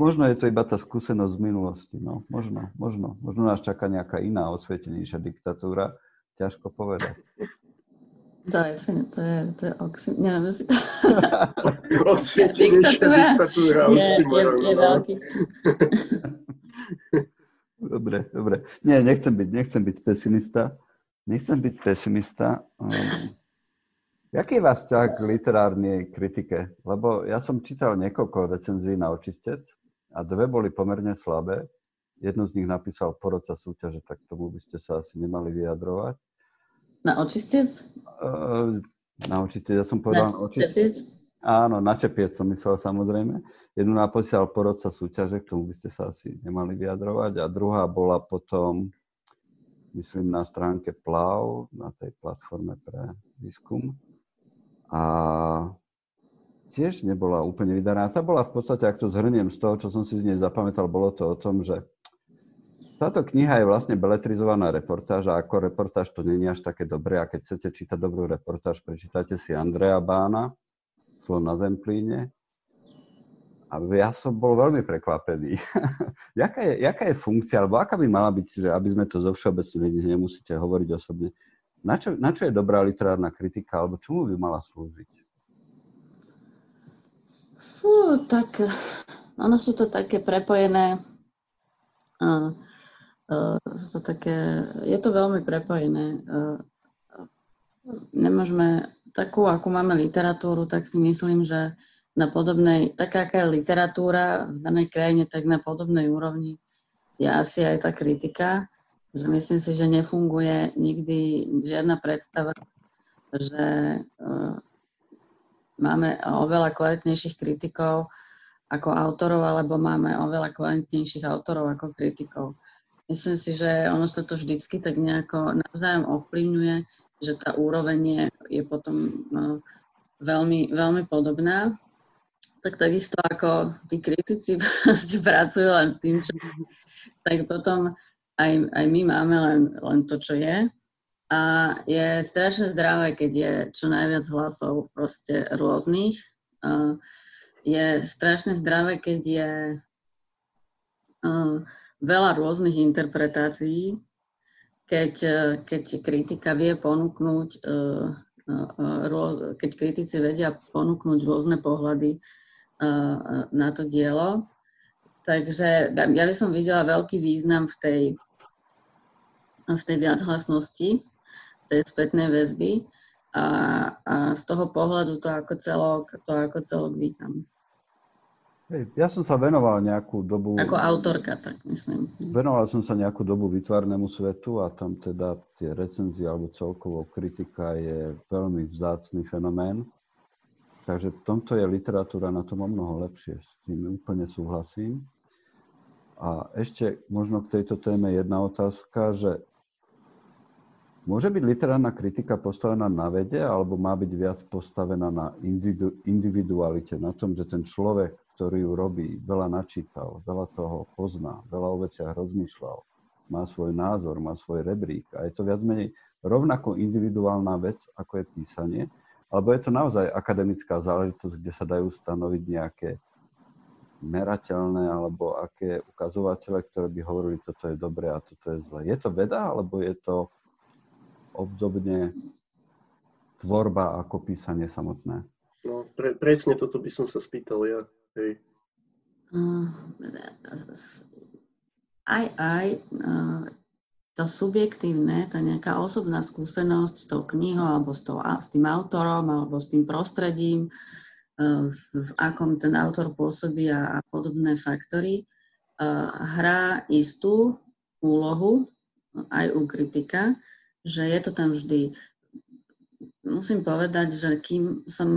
Možno je to iba tá skúsenosť z minulosti. No, možno, možno. Možno nás čaká nejaká iná osvietenejšia diktatúra. Ťažko povedať. To je, to je, to je oxy... Neviem, si to... Osvietenejšia diktatúra. Je, je, je no. veľký. Dobre, dobre. Nie, nechcem byť, nechcem byť pesimista. Nechcem byť pesimista. Um, Jaký je váš vzťah k literárnej kritike? Lebo ja som čítal niekoľko recenzií na očistec a dve boli pomerne slabé. Jednu z nich napísal porodca súťaže, tak tomu by ste sa asi nemali vyjadrovať. Na očistec? Uh, na očistec, ja som povedal na, na očistec. Áno, na čepiec som myslel samozrejme. Jednu napísal porodca súťaže, k tomu by ste sa asi nemali vyjadrovať. A druhá bola potom, myslím, na stránke PLAV, na tej platforme pre výskum a tiež nebola úplne vydaná. Tá bola v podstate, ak to zhrniem z toho, čo som si z nej zapamätal, bolo to o tom, že Táto kniha je vlastne beletrizovaná reportáž a ako reportáž to není až také dobré a keď chcete čítať dobrú reportáž, prečítajte si Andrea Bána, Slon na Zemplíne. A ja som bol veľmi prekvapený. jaká, je, jaká je funkcia, alebo aká by mala byť, že aby sme to zo všeobecnili, nemusíte hovoriť osobne. Na čo, na čo je dobrá literárna kritika, alebo čomu by mala slúžiť? Fú, tak ono sú to také prepojené uh, Uh, to také, je to veľmi prepojené. Uh, nemôžeme, takú, akú máme literatúru, tak si myslím, že na podobnej, taká aká je literatúra v danej krajine, tak na podobnej úrovni je asi aj tá kritika, že myslím si, že nefunguje nikdy žiadna predstava, že uh, máme oveľa kvalitnejších kritikov ako autorov, alebo máme oveľa kvalitnejších autorov ako kritikov. Myslím si, že ono sa to vždycky tak nejako navzájom ovplyvňuje, že tá úroveň je, je potom no, veľmi, veľmi podobná. Tak takisto ako tí kritici pracujú len s tým, čo tak potom aj, aj my máme len, len to, čo je. A je strašne zdravé, keď je čo najviac hlasov proste rôznych. A je strašne zdravé, keď je uh, veľa rôznych interpretácií, keď, e, keď kritika vie ponúknuť, e, e, keď kritici vedia ponúknuť rôzne pohľady na to dielo. Takže ja by som videla veľký význam v tej, v tej viachlasnosti, tej spätnej väzby a, a z toho pohľadu to ako celok, to ako celok vítam. Hej, ja som sa venoval nejakú dobu... Ako autorka, tak myslím. Venoval som sa nejakú dobu vytvarnému svetu a tam teda tie recenzie alebo celkovo kritika je veľmi vzácný fenomén. Takže v tomto je literatúra na tom o mnoho lepšie. S tým úplne súhlasím. A ešte možno k tejto téme jedna otázka, že môže byť literárna kritika postavená na vede alebo má byť viac postavená na individualite, na tom, že ten človek ktorý ju robí, veľa načítal, veľa toho pozná, veľa o veciach rozmýšľal, má svoj názor, má svoj rebrík a je to viac menej rovnako individuálna vec, ako je písanie, alebo je to naozaj akademická záležitosť, kde sa dajú stanoviť nejaké merateľné alebo aké ukazovatele, ktoré by hovorili, toto je dobré a toto je zlé. Je to veda, alebo je to obdobne tvorba ako písanie samotné? No, pre, presne toto by som sa spýtal ja. Hej. Uh, aj, aj uh, to subjektívne, tá nejaká osobná skúsenosť s tou knihou, alebo s, tou, s tým autorom, alebo s tým prostredím, uh, v, v akom ten autor pôsobí a, a podobné faktory, hrá istú úlohu aj u kritika, že je to tam vždy. Musím povedať, že kým som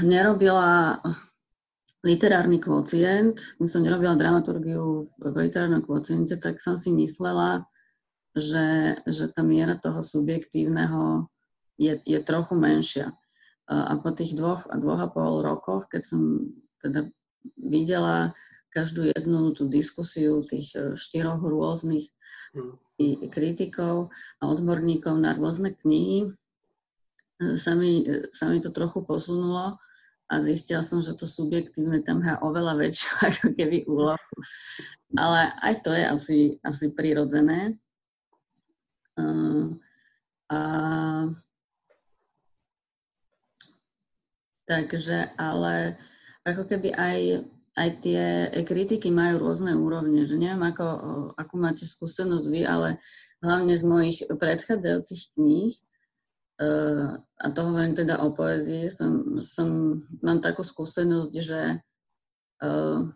nerobila literárny kvocient, keď som nerobila dramaturgiu v literárnom kvociente, tak som si myslela, že, že tá miera toho subjektívneho je, je trochu menšia. A po tých dvoch a dvoch a pol rokoch, keď som teda videla každú jednu tú diskusiu tých e, štyroch rôznych. Kritikov a odborníkov na rôzne knihy, sa mi, sa mi to trochu posunulo a zistila som, že to subjektívne tam hrá oveľa väčšiu ako keby úlohu. Ale aj to je asi, asi prirodzené. Uh, a, takže, ale ako keby aj, aj tie kritiky majú rôzne úrovne, že neviem, ako, ako máte skúsenosť vy, ale hlavne z mojich predchádzajúcich kníh, a to hovorím teda o poezii, som, som, mám takú skúsenosť, že uh,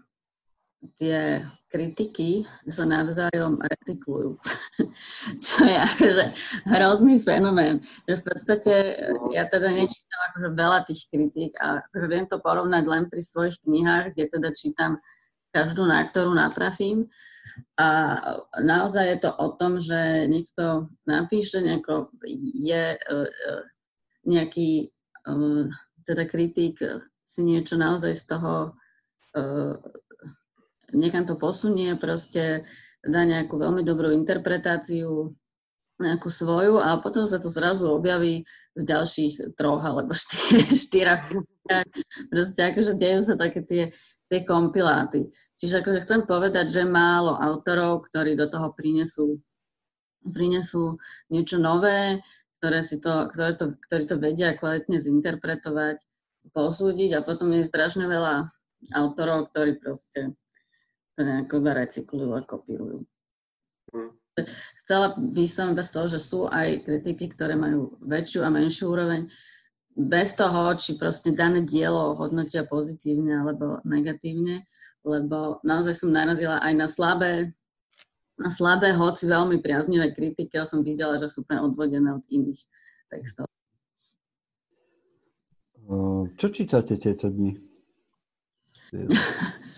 tie kritiky sa navzájom recyklujú. Čo je akože hrozný fenomén. Že v podstate ja teda nečítam akože veľa tých kritík a akože viem to porovnať len pri svojich knihách, kde teda čítam každú, na ktorú natrafím. A naozaj je to o tom, že niekto napíše, nejako je e, e, nejaký e, teda kritik si niečo naozaj z toho niekam to posunie, proste dá nejakú veľmi dobrú interpretáciu, nejakú svoju a potom sa to zrazu objaví v ďalších troch alebo štyrach. Proste akože dejú sa také tie, tie kompiláty. Čiže akože chcem povedať, že málo autorov, ktorí do toho prinesú, prinesú niečo nové, ktoré, si to, ktoré to, ktorí to vedia kvalitne zinterpretovať, posúdiť a potom je strašne veľa autorov, ktorí proste nejako iba recyklujú a kopírujú. Mm. Chcela by som bez toho, že sú aj kritiky, ktoré majú väčšiu a menšiu úroveň, bez toho, či proste dané dielo hodnotia pozitívne alebo negatívne, lebo naozaj som narazila aj na slabé, na slabé, hoci veľmi priaznivé kritiky, ale som videla, že sú úplne odvodené od iných textov. Čo čítate tieto dni?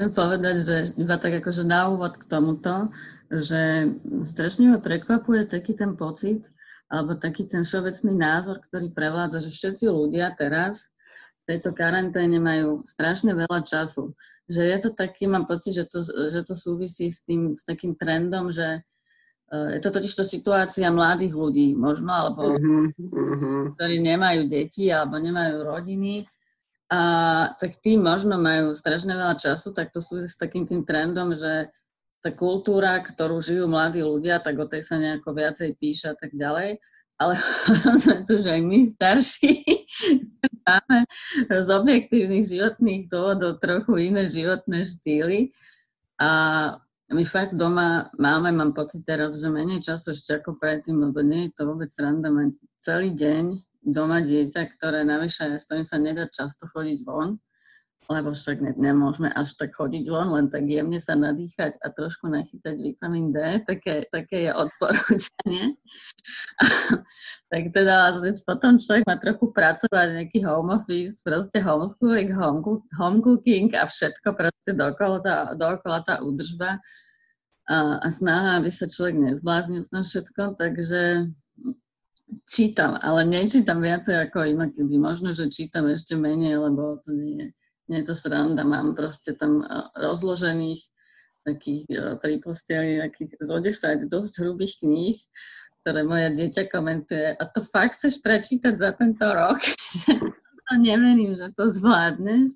Chcem povedať, že iba tak akože na úvod k tomuto, že strašne ma prekvapuje taký ten pocit, alebo taký ten všeobecný názor, ktorý prevládza, že všetci ľudia teraz v tejto karanténe majú strašne veľa času. Že je to taký, mám pocit, že to, že to súvisí s, tým, s takým trendom, že uh, je to totiž to situácia mladých ľudí možno, alebo uh-huh, ktorí nemajú deti alebo nemajú rodiny. A tak tí možno majú strašne veľa času, tak to súvisí s takým tým trendom, že tá kultúra, ktorú žijú mladí ľudia, tak o tej sa nejako viacej píše a tak ďalej. Ale sme tu, že aj my starší máme z objektívnych životných dôvodov trochu iné životné štýly. A my fakt doma máme, mám pocit teraz, že menej času ešte ako predtým, lebo nie je to vôbec randa mať celý deň doma dieťa, ktoré navyše s ktorým sa nedá často chodiť von lebo však ne, nemôžeme až tak chodiť von, len tak jemne sa nadýchať a trošku nachytať vitamín D, také, také je odporúčanie. tak teda potom človek má trochu pracovať, nejaký home office, proste homeschooling, home, home cooking a všetko proste dookola tá, dookola tá údržba a, a snaha, aby sa človek nezbláznil na všetko, takže čítam, ale nečítam viacej ako inokedy. Možno, že čítam ešte menej, lebo to nie je nie je to sranda, mám proste tam rozložených takých pri posteli takých zo 10 dosť hrubých kníh, ktoré moje dieťa komentuje. A to fakt chceš prečítať za tento rok? to neverím, že to zvládneš.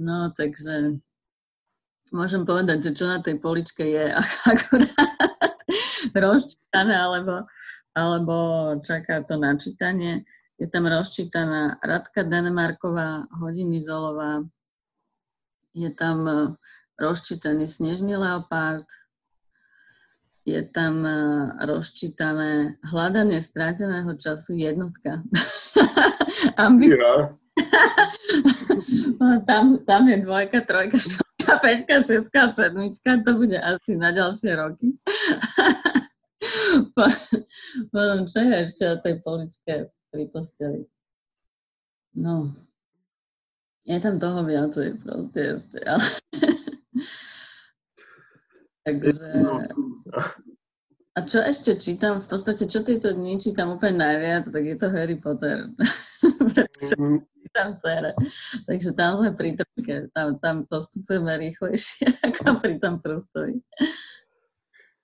No, takže môžem povedať, že čo na tej poličke je akurát rozčítané, alebo, alebo čaká to na čítanie. Je tam rozčítaná Radka Danemarková, Hodiny Zolová, je tam e, rozčítaný Snežný leopard, je tam e, rozčítané hľadanie stráteného času jednotka. Ambi- ja. tam, tam je dvojka, trojka, štvorka, peťka, šestka, sedmička, to bude asi na ďalšie roky. Potom čo je ešte na tej poličke? pri posteli. No, je tam toho viacej proste ešte, ale... Takže... A čo ešte čítam? V podstate, čo tieto dni čítam úplne najviac, tak je to Harry Potter. Mhm. čítam cere. Takže tam sme pri trojke, tam, tam postupujeme rýchlejšie ako pri tom Prustovi.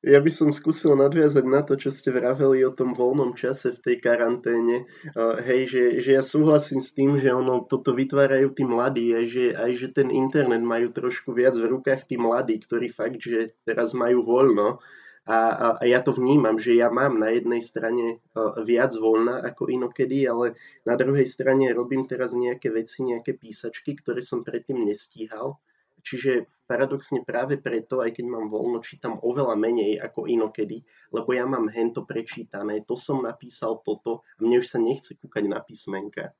Ja by som skúsil nadviazať na to, čo ste vraveli o tom voľnom čase v tej karanténe. Uh, hej, že, že ja súhlasím s tým, že ono toto vytvárajú tí mladí, aj že, aj že ten internet majú trošku viac v rukách tí mladí, ktorí fakt, že teraz majú voľno. A, a, a ja to vnímam, že ja mám na jednej strane uh, viac voľna ako inokedy, ale na druhej strane robím teraz nejaké veci, nejaké písačky, ktoré som predtým nestíhal. Čiže paradoxne práve preto, aj keď mám voľno, čítam oveľa menej ako inokedy, lebo ja mám hento prečítané, to som napísal toto a mne už sa nechce kúkať na písmenka.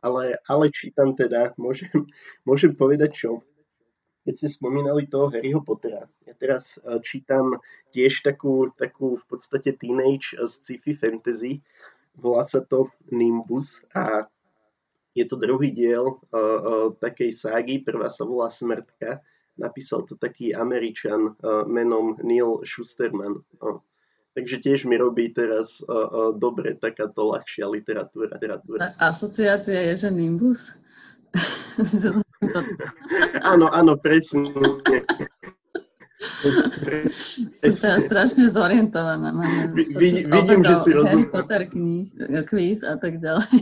Ale, ale čítam teda, môžem, môžem povedať čo? Keď ste spomínali toho Harryho Pottera, ja teraz e, čítam tiež takú, takú v podstate teenage sci-fi fantasy, volá sa to Nimbus a je to druhý diel uh, uh, takej ságy, prvá sa volá Smrtka Napísal to taký Američan uh, menom Neil Schusterman. Uh, takže tiež mi robí teraz uh, uh, dobre takáto ľahšia literatúra. literatúra. A asociácia je, že Nimbus? áno, áno, presne. Som teraz strašne zorientovaná. Máme Vid, vidím, že si rozumiem. Harry Potter kníh, quiz a tak ďalej.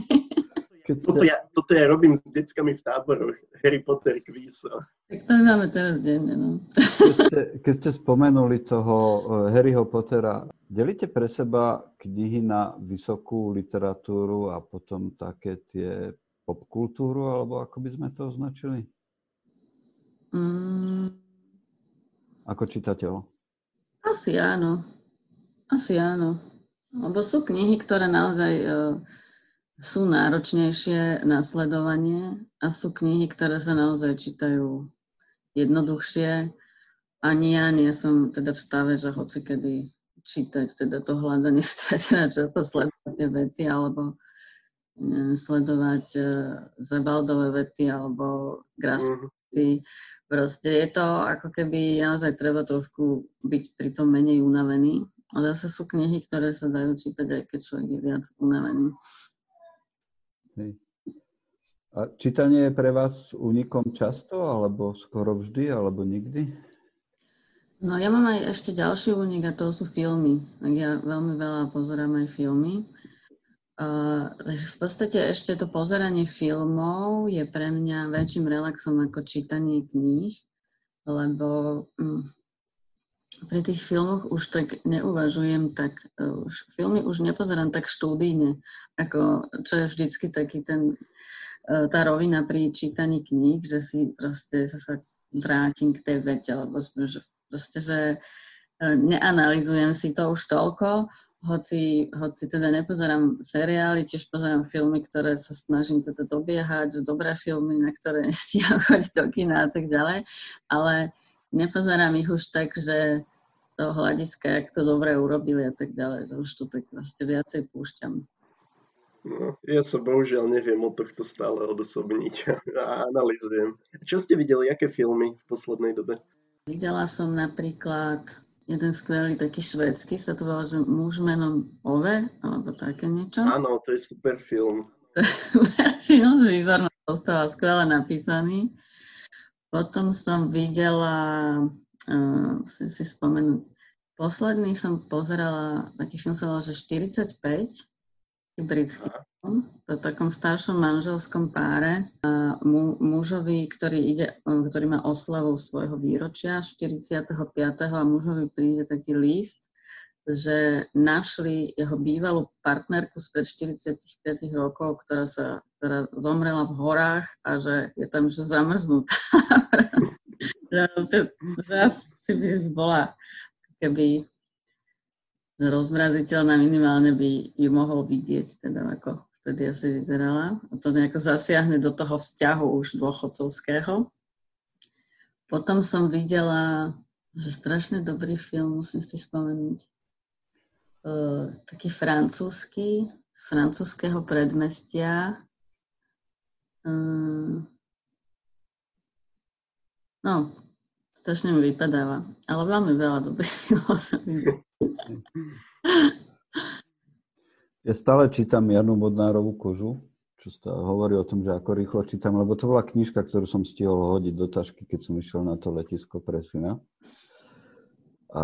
Keď ste... toto, ja, toto ja robím s deckami v táboroch. Harry Potter quiz. Tak to máme teraz denne, no. Keď ste, keď ste spomenuli toho eh, Harryho Pottera, delíte pre seba knihy na vysokú literatúru a potom také tie popkultúru, alebo ako by sme to označili? Mm. Ako čitateľ? Asi áno. Asi áno. Lebo sú knihy, ktoré naozaj uh, sú náročnejšie na sledovanie a sú knihy, ktoré sa naozaj čítajú jednoduchšie. Ani ja nie som teda v stave, že hoci kedy čítať teda to hľadanie stratená často sledovať tie vety alebo neviem, sledovať uh, Zabaldové vety alebo Grasky. Mm. Proste je to ako keby naozaj treba trošku byť pri tom menej unavený. A zase sú knihy, ktoré sa dajú čítať aj keď človek je viac unavený. Hej. A čítanie je pre vás únikom často, alebo skoro vždy, alebo nikdy? No ja mám aj ešte ďalší únik a to sú filmy. Ja veľmi veľa pozerám aj filmy. Uh, v podstate ešte to pozeranie filmov je pre mňa väčším relaxom ako čítanie kníh, lebo um, pri tých filmoch už tak neuvažujem tak, uh, už, filmy už nepozerám tak štúdijne, ako čo je vždycky taký ten, uh, tá rovina pri čítaní kníh, že si proste, že sa vrátim k tej vete, alebo že proste, že uh, neanalizujem si to už toľko, hoci, hoci teda nepozerám seriály, tiež pozerám filmy, ktoré sa snažím teda dobiehať, že dobré filmy, na ktoré nestíham chodiť do kina a tak ďalej, ale nepozerám ich už tak, že toho hľadiska, jak to dobre urobili a tak ďalej, že už to tak vlastne viacej púšťam. No, ja sa bohužiaľ neviem od tohto stále odosobniť a analizujem. Čo ste videli, aké filmy v poslednej dobe? Videla som napríklad jeden skvelý taký švédsky, sa to volá, že muž menom Ove, alebo také niečo. Áno, to je super film. Super film, výborná postava, skvelé napísaný. Potom som videla uh, musím si spomenúť, posledný som pozerala, taký film sa volal, že 45, britský film, po takom staršom manželskom páre, a mu, mužovi, ktorý, ide, ktorý má oslavu svojho výročia, 45. a mužovi príde taký list, že našli jeho bývalú partnerku spred 45 rokov, ktorá sa ktorá zomrela v horách a že je tam že zamrznutá. že, si by bola keby rozmraziteľná, minimálne by ju mohol vidieť, teda ako vtedy asi vyzerala. A to nejako zasiahne do toho vzťahu už dôchodcovského. Potom som videla, že strašne dobrý film, musím si spomenúť, uh, taký francúzsky, z francúzského predmestia. Uh, no, Strašne mi vypadáva. Ale veľmi veľa dobrých som Ja stále čítam Janu Bodnárovú kožu, čo stále hovorí o tom, že ako rýchlo čítam, lebo to bola knižka, ktorú som stihol hodiť do tašky, keď som išiel na to letisko pre syna. A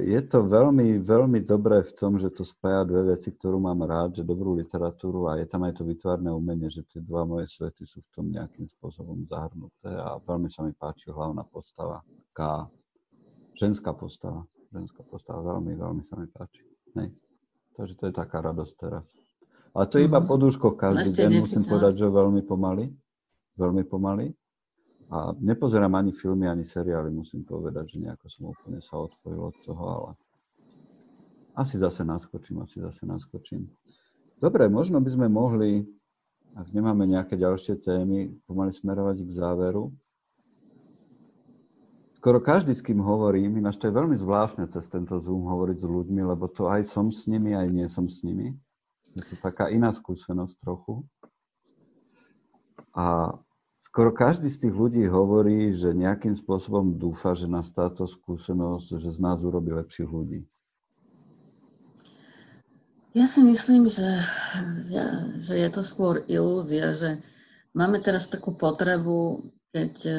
je to veľmi, veľmi dobré v tom, že to spája dve veci, ktorú mám rád, že dobrú literatúru a je tam aj to vytvárne umenie, že tie dva moje svety sú v tom nejakým spôsobom zahrnuté a veľmi sa mi páči hlavná postava K. Ženská postava. Ženská postava veľmi, veľmi sa mi páči. Nej. Takže to je taká radosť teraz. Ale to je iba mhm. podúško každý deň, musím povedať, že veľmi pomaly. Veľmi pomaly. A nepozerám ani filmy, ani seriály, musím povedať, že nejako som úplne sa odpojil od toho, ale asi zase naskočím, asi zase naskočím. Dobre, možno by sme mohli, ak nemáme nejaké ďalšie témy, pomaly smerovať k záveru. Skoro každý, s kým hovorím, ináč to je veľmi zvláštne cez tento Zoom hovoriť s ľuďmi, lebo to aj som s nimi, aj nie som s nimi. Je to taká iná skúsenosť trochu. A skoro každý z tých ľudí hovorí, že nejakým spôsobom dúfa, že nás táto skúsenosť, že z nás urobí lepších ľudí. Ja si myslím, že, ja, že je to skôr ilúzia, že máme teraz takú potrebu keď e,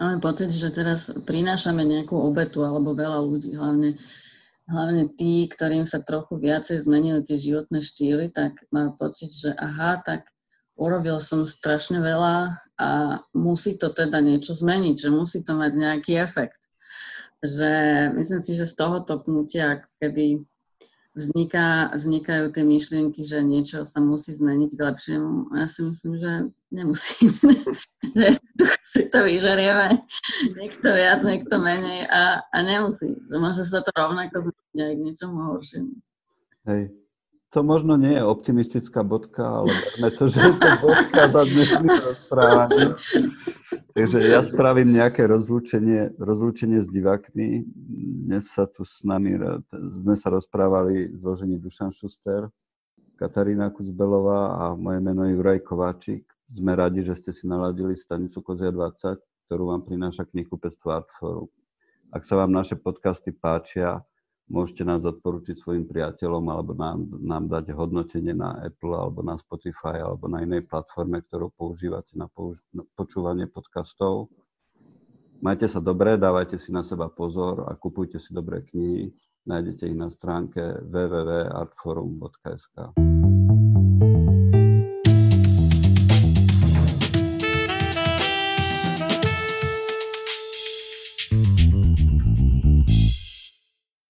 máme pocit, že teraz prinášame nejakú obetu alebo veľa ľudí, hlavne, hlavne tí, ktorým sa trochu viacej zmenili tie životné štýly, tak majú pocit, že aha, tak urobil som strašne veľa a musí to teda niečo zmeniť, že musí to mať nejaký efekt. Že myslím si, že z tohoto pnutia keby vzniká, vznikajú tie myšlienky, že niečo sa musí zmeniť k lepšiemu. Ja si myslím, že nemusí. že tu si to vyžerieme. Niekto viac, niekto menej a, a nemusí. Môže sa to rovnako zmeniť aj k niečomu horšiemu. Hej. To možno nie je optimistická bodka, ale verme to, že je to bodka za dnešný rozprávanie. Takže ja spravím nejaké rozlúčenie, rozlúčenie s divákmi. Dnes sa tu s nami, sme sa rozprávali zložení Dušan Šuster, Katarína Kucbelová a moje meno Juraj Kováčik. Sme radi, že ste si naladili stanicu Kozia 20, ktorú vám prináša knihkupectvo Artforum. Ak sa vám naše podcasty páčia, Môžete nás odporučiť svojim priateľom alebo nám, nám dať hodnotenie na Apple alebo na Spotify alebo na inej platforme, ktorú používate na, použ- na počúvanie podcastov. Majte sa dobre, dávajte si na seba pozor a kupujte si dobré knihy. Nájdete ich na stránke www.artforum.sk.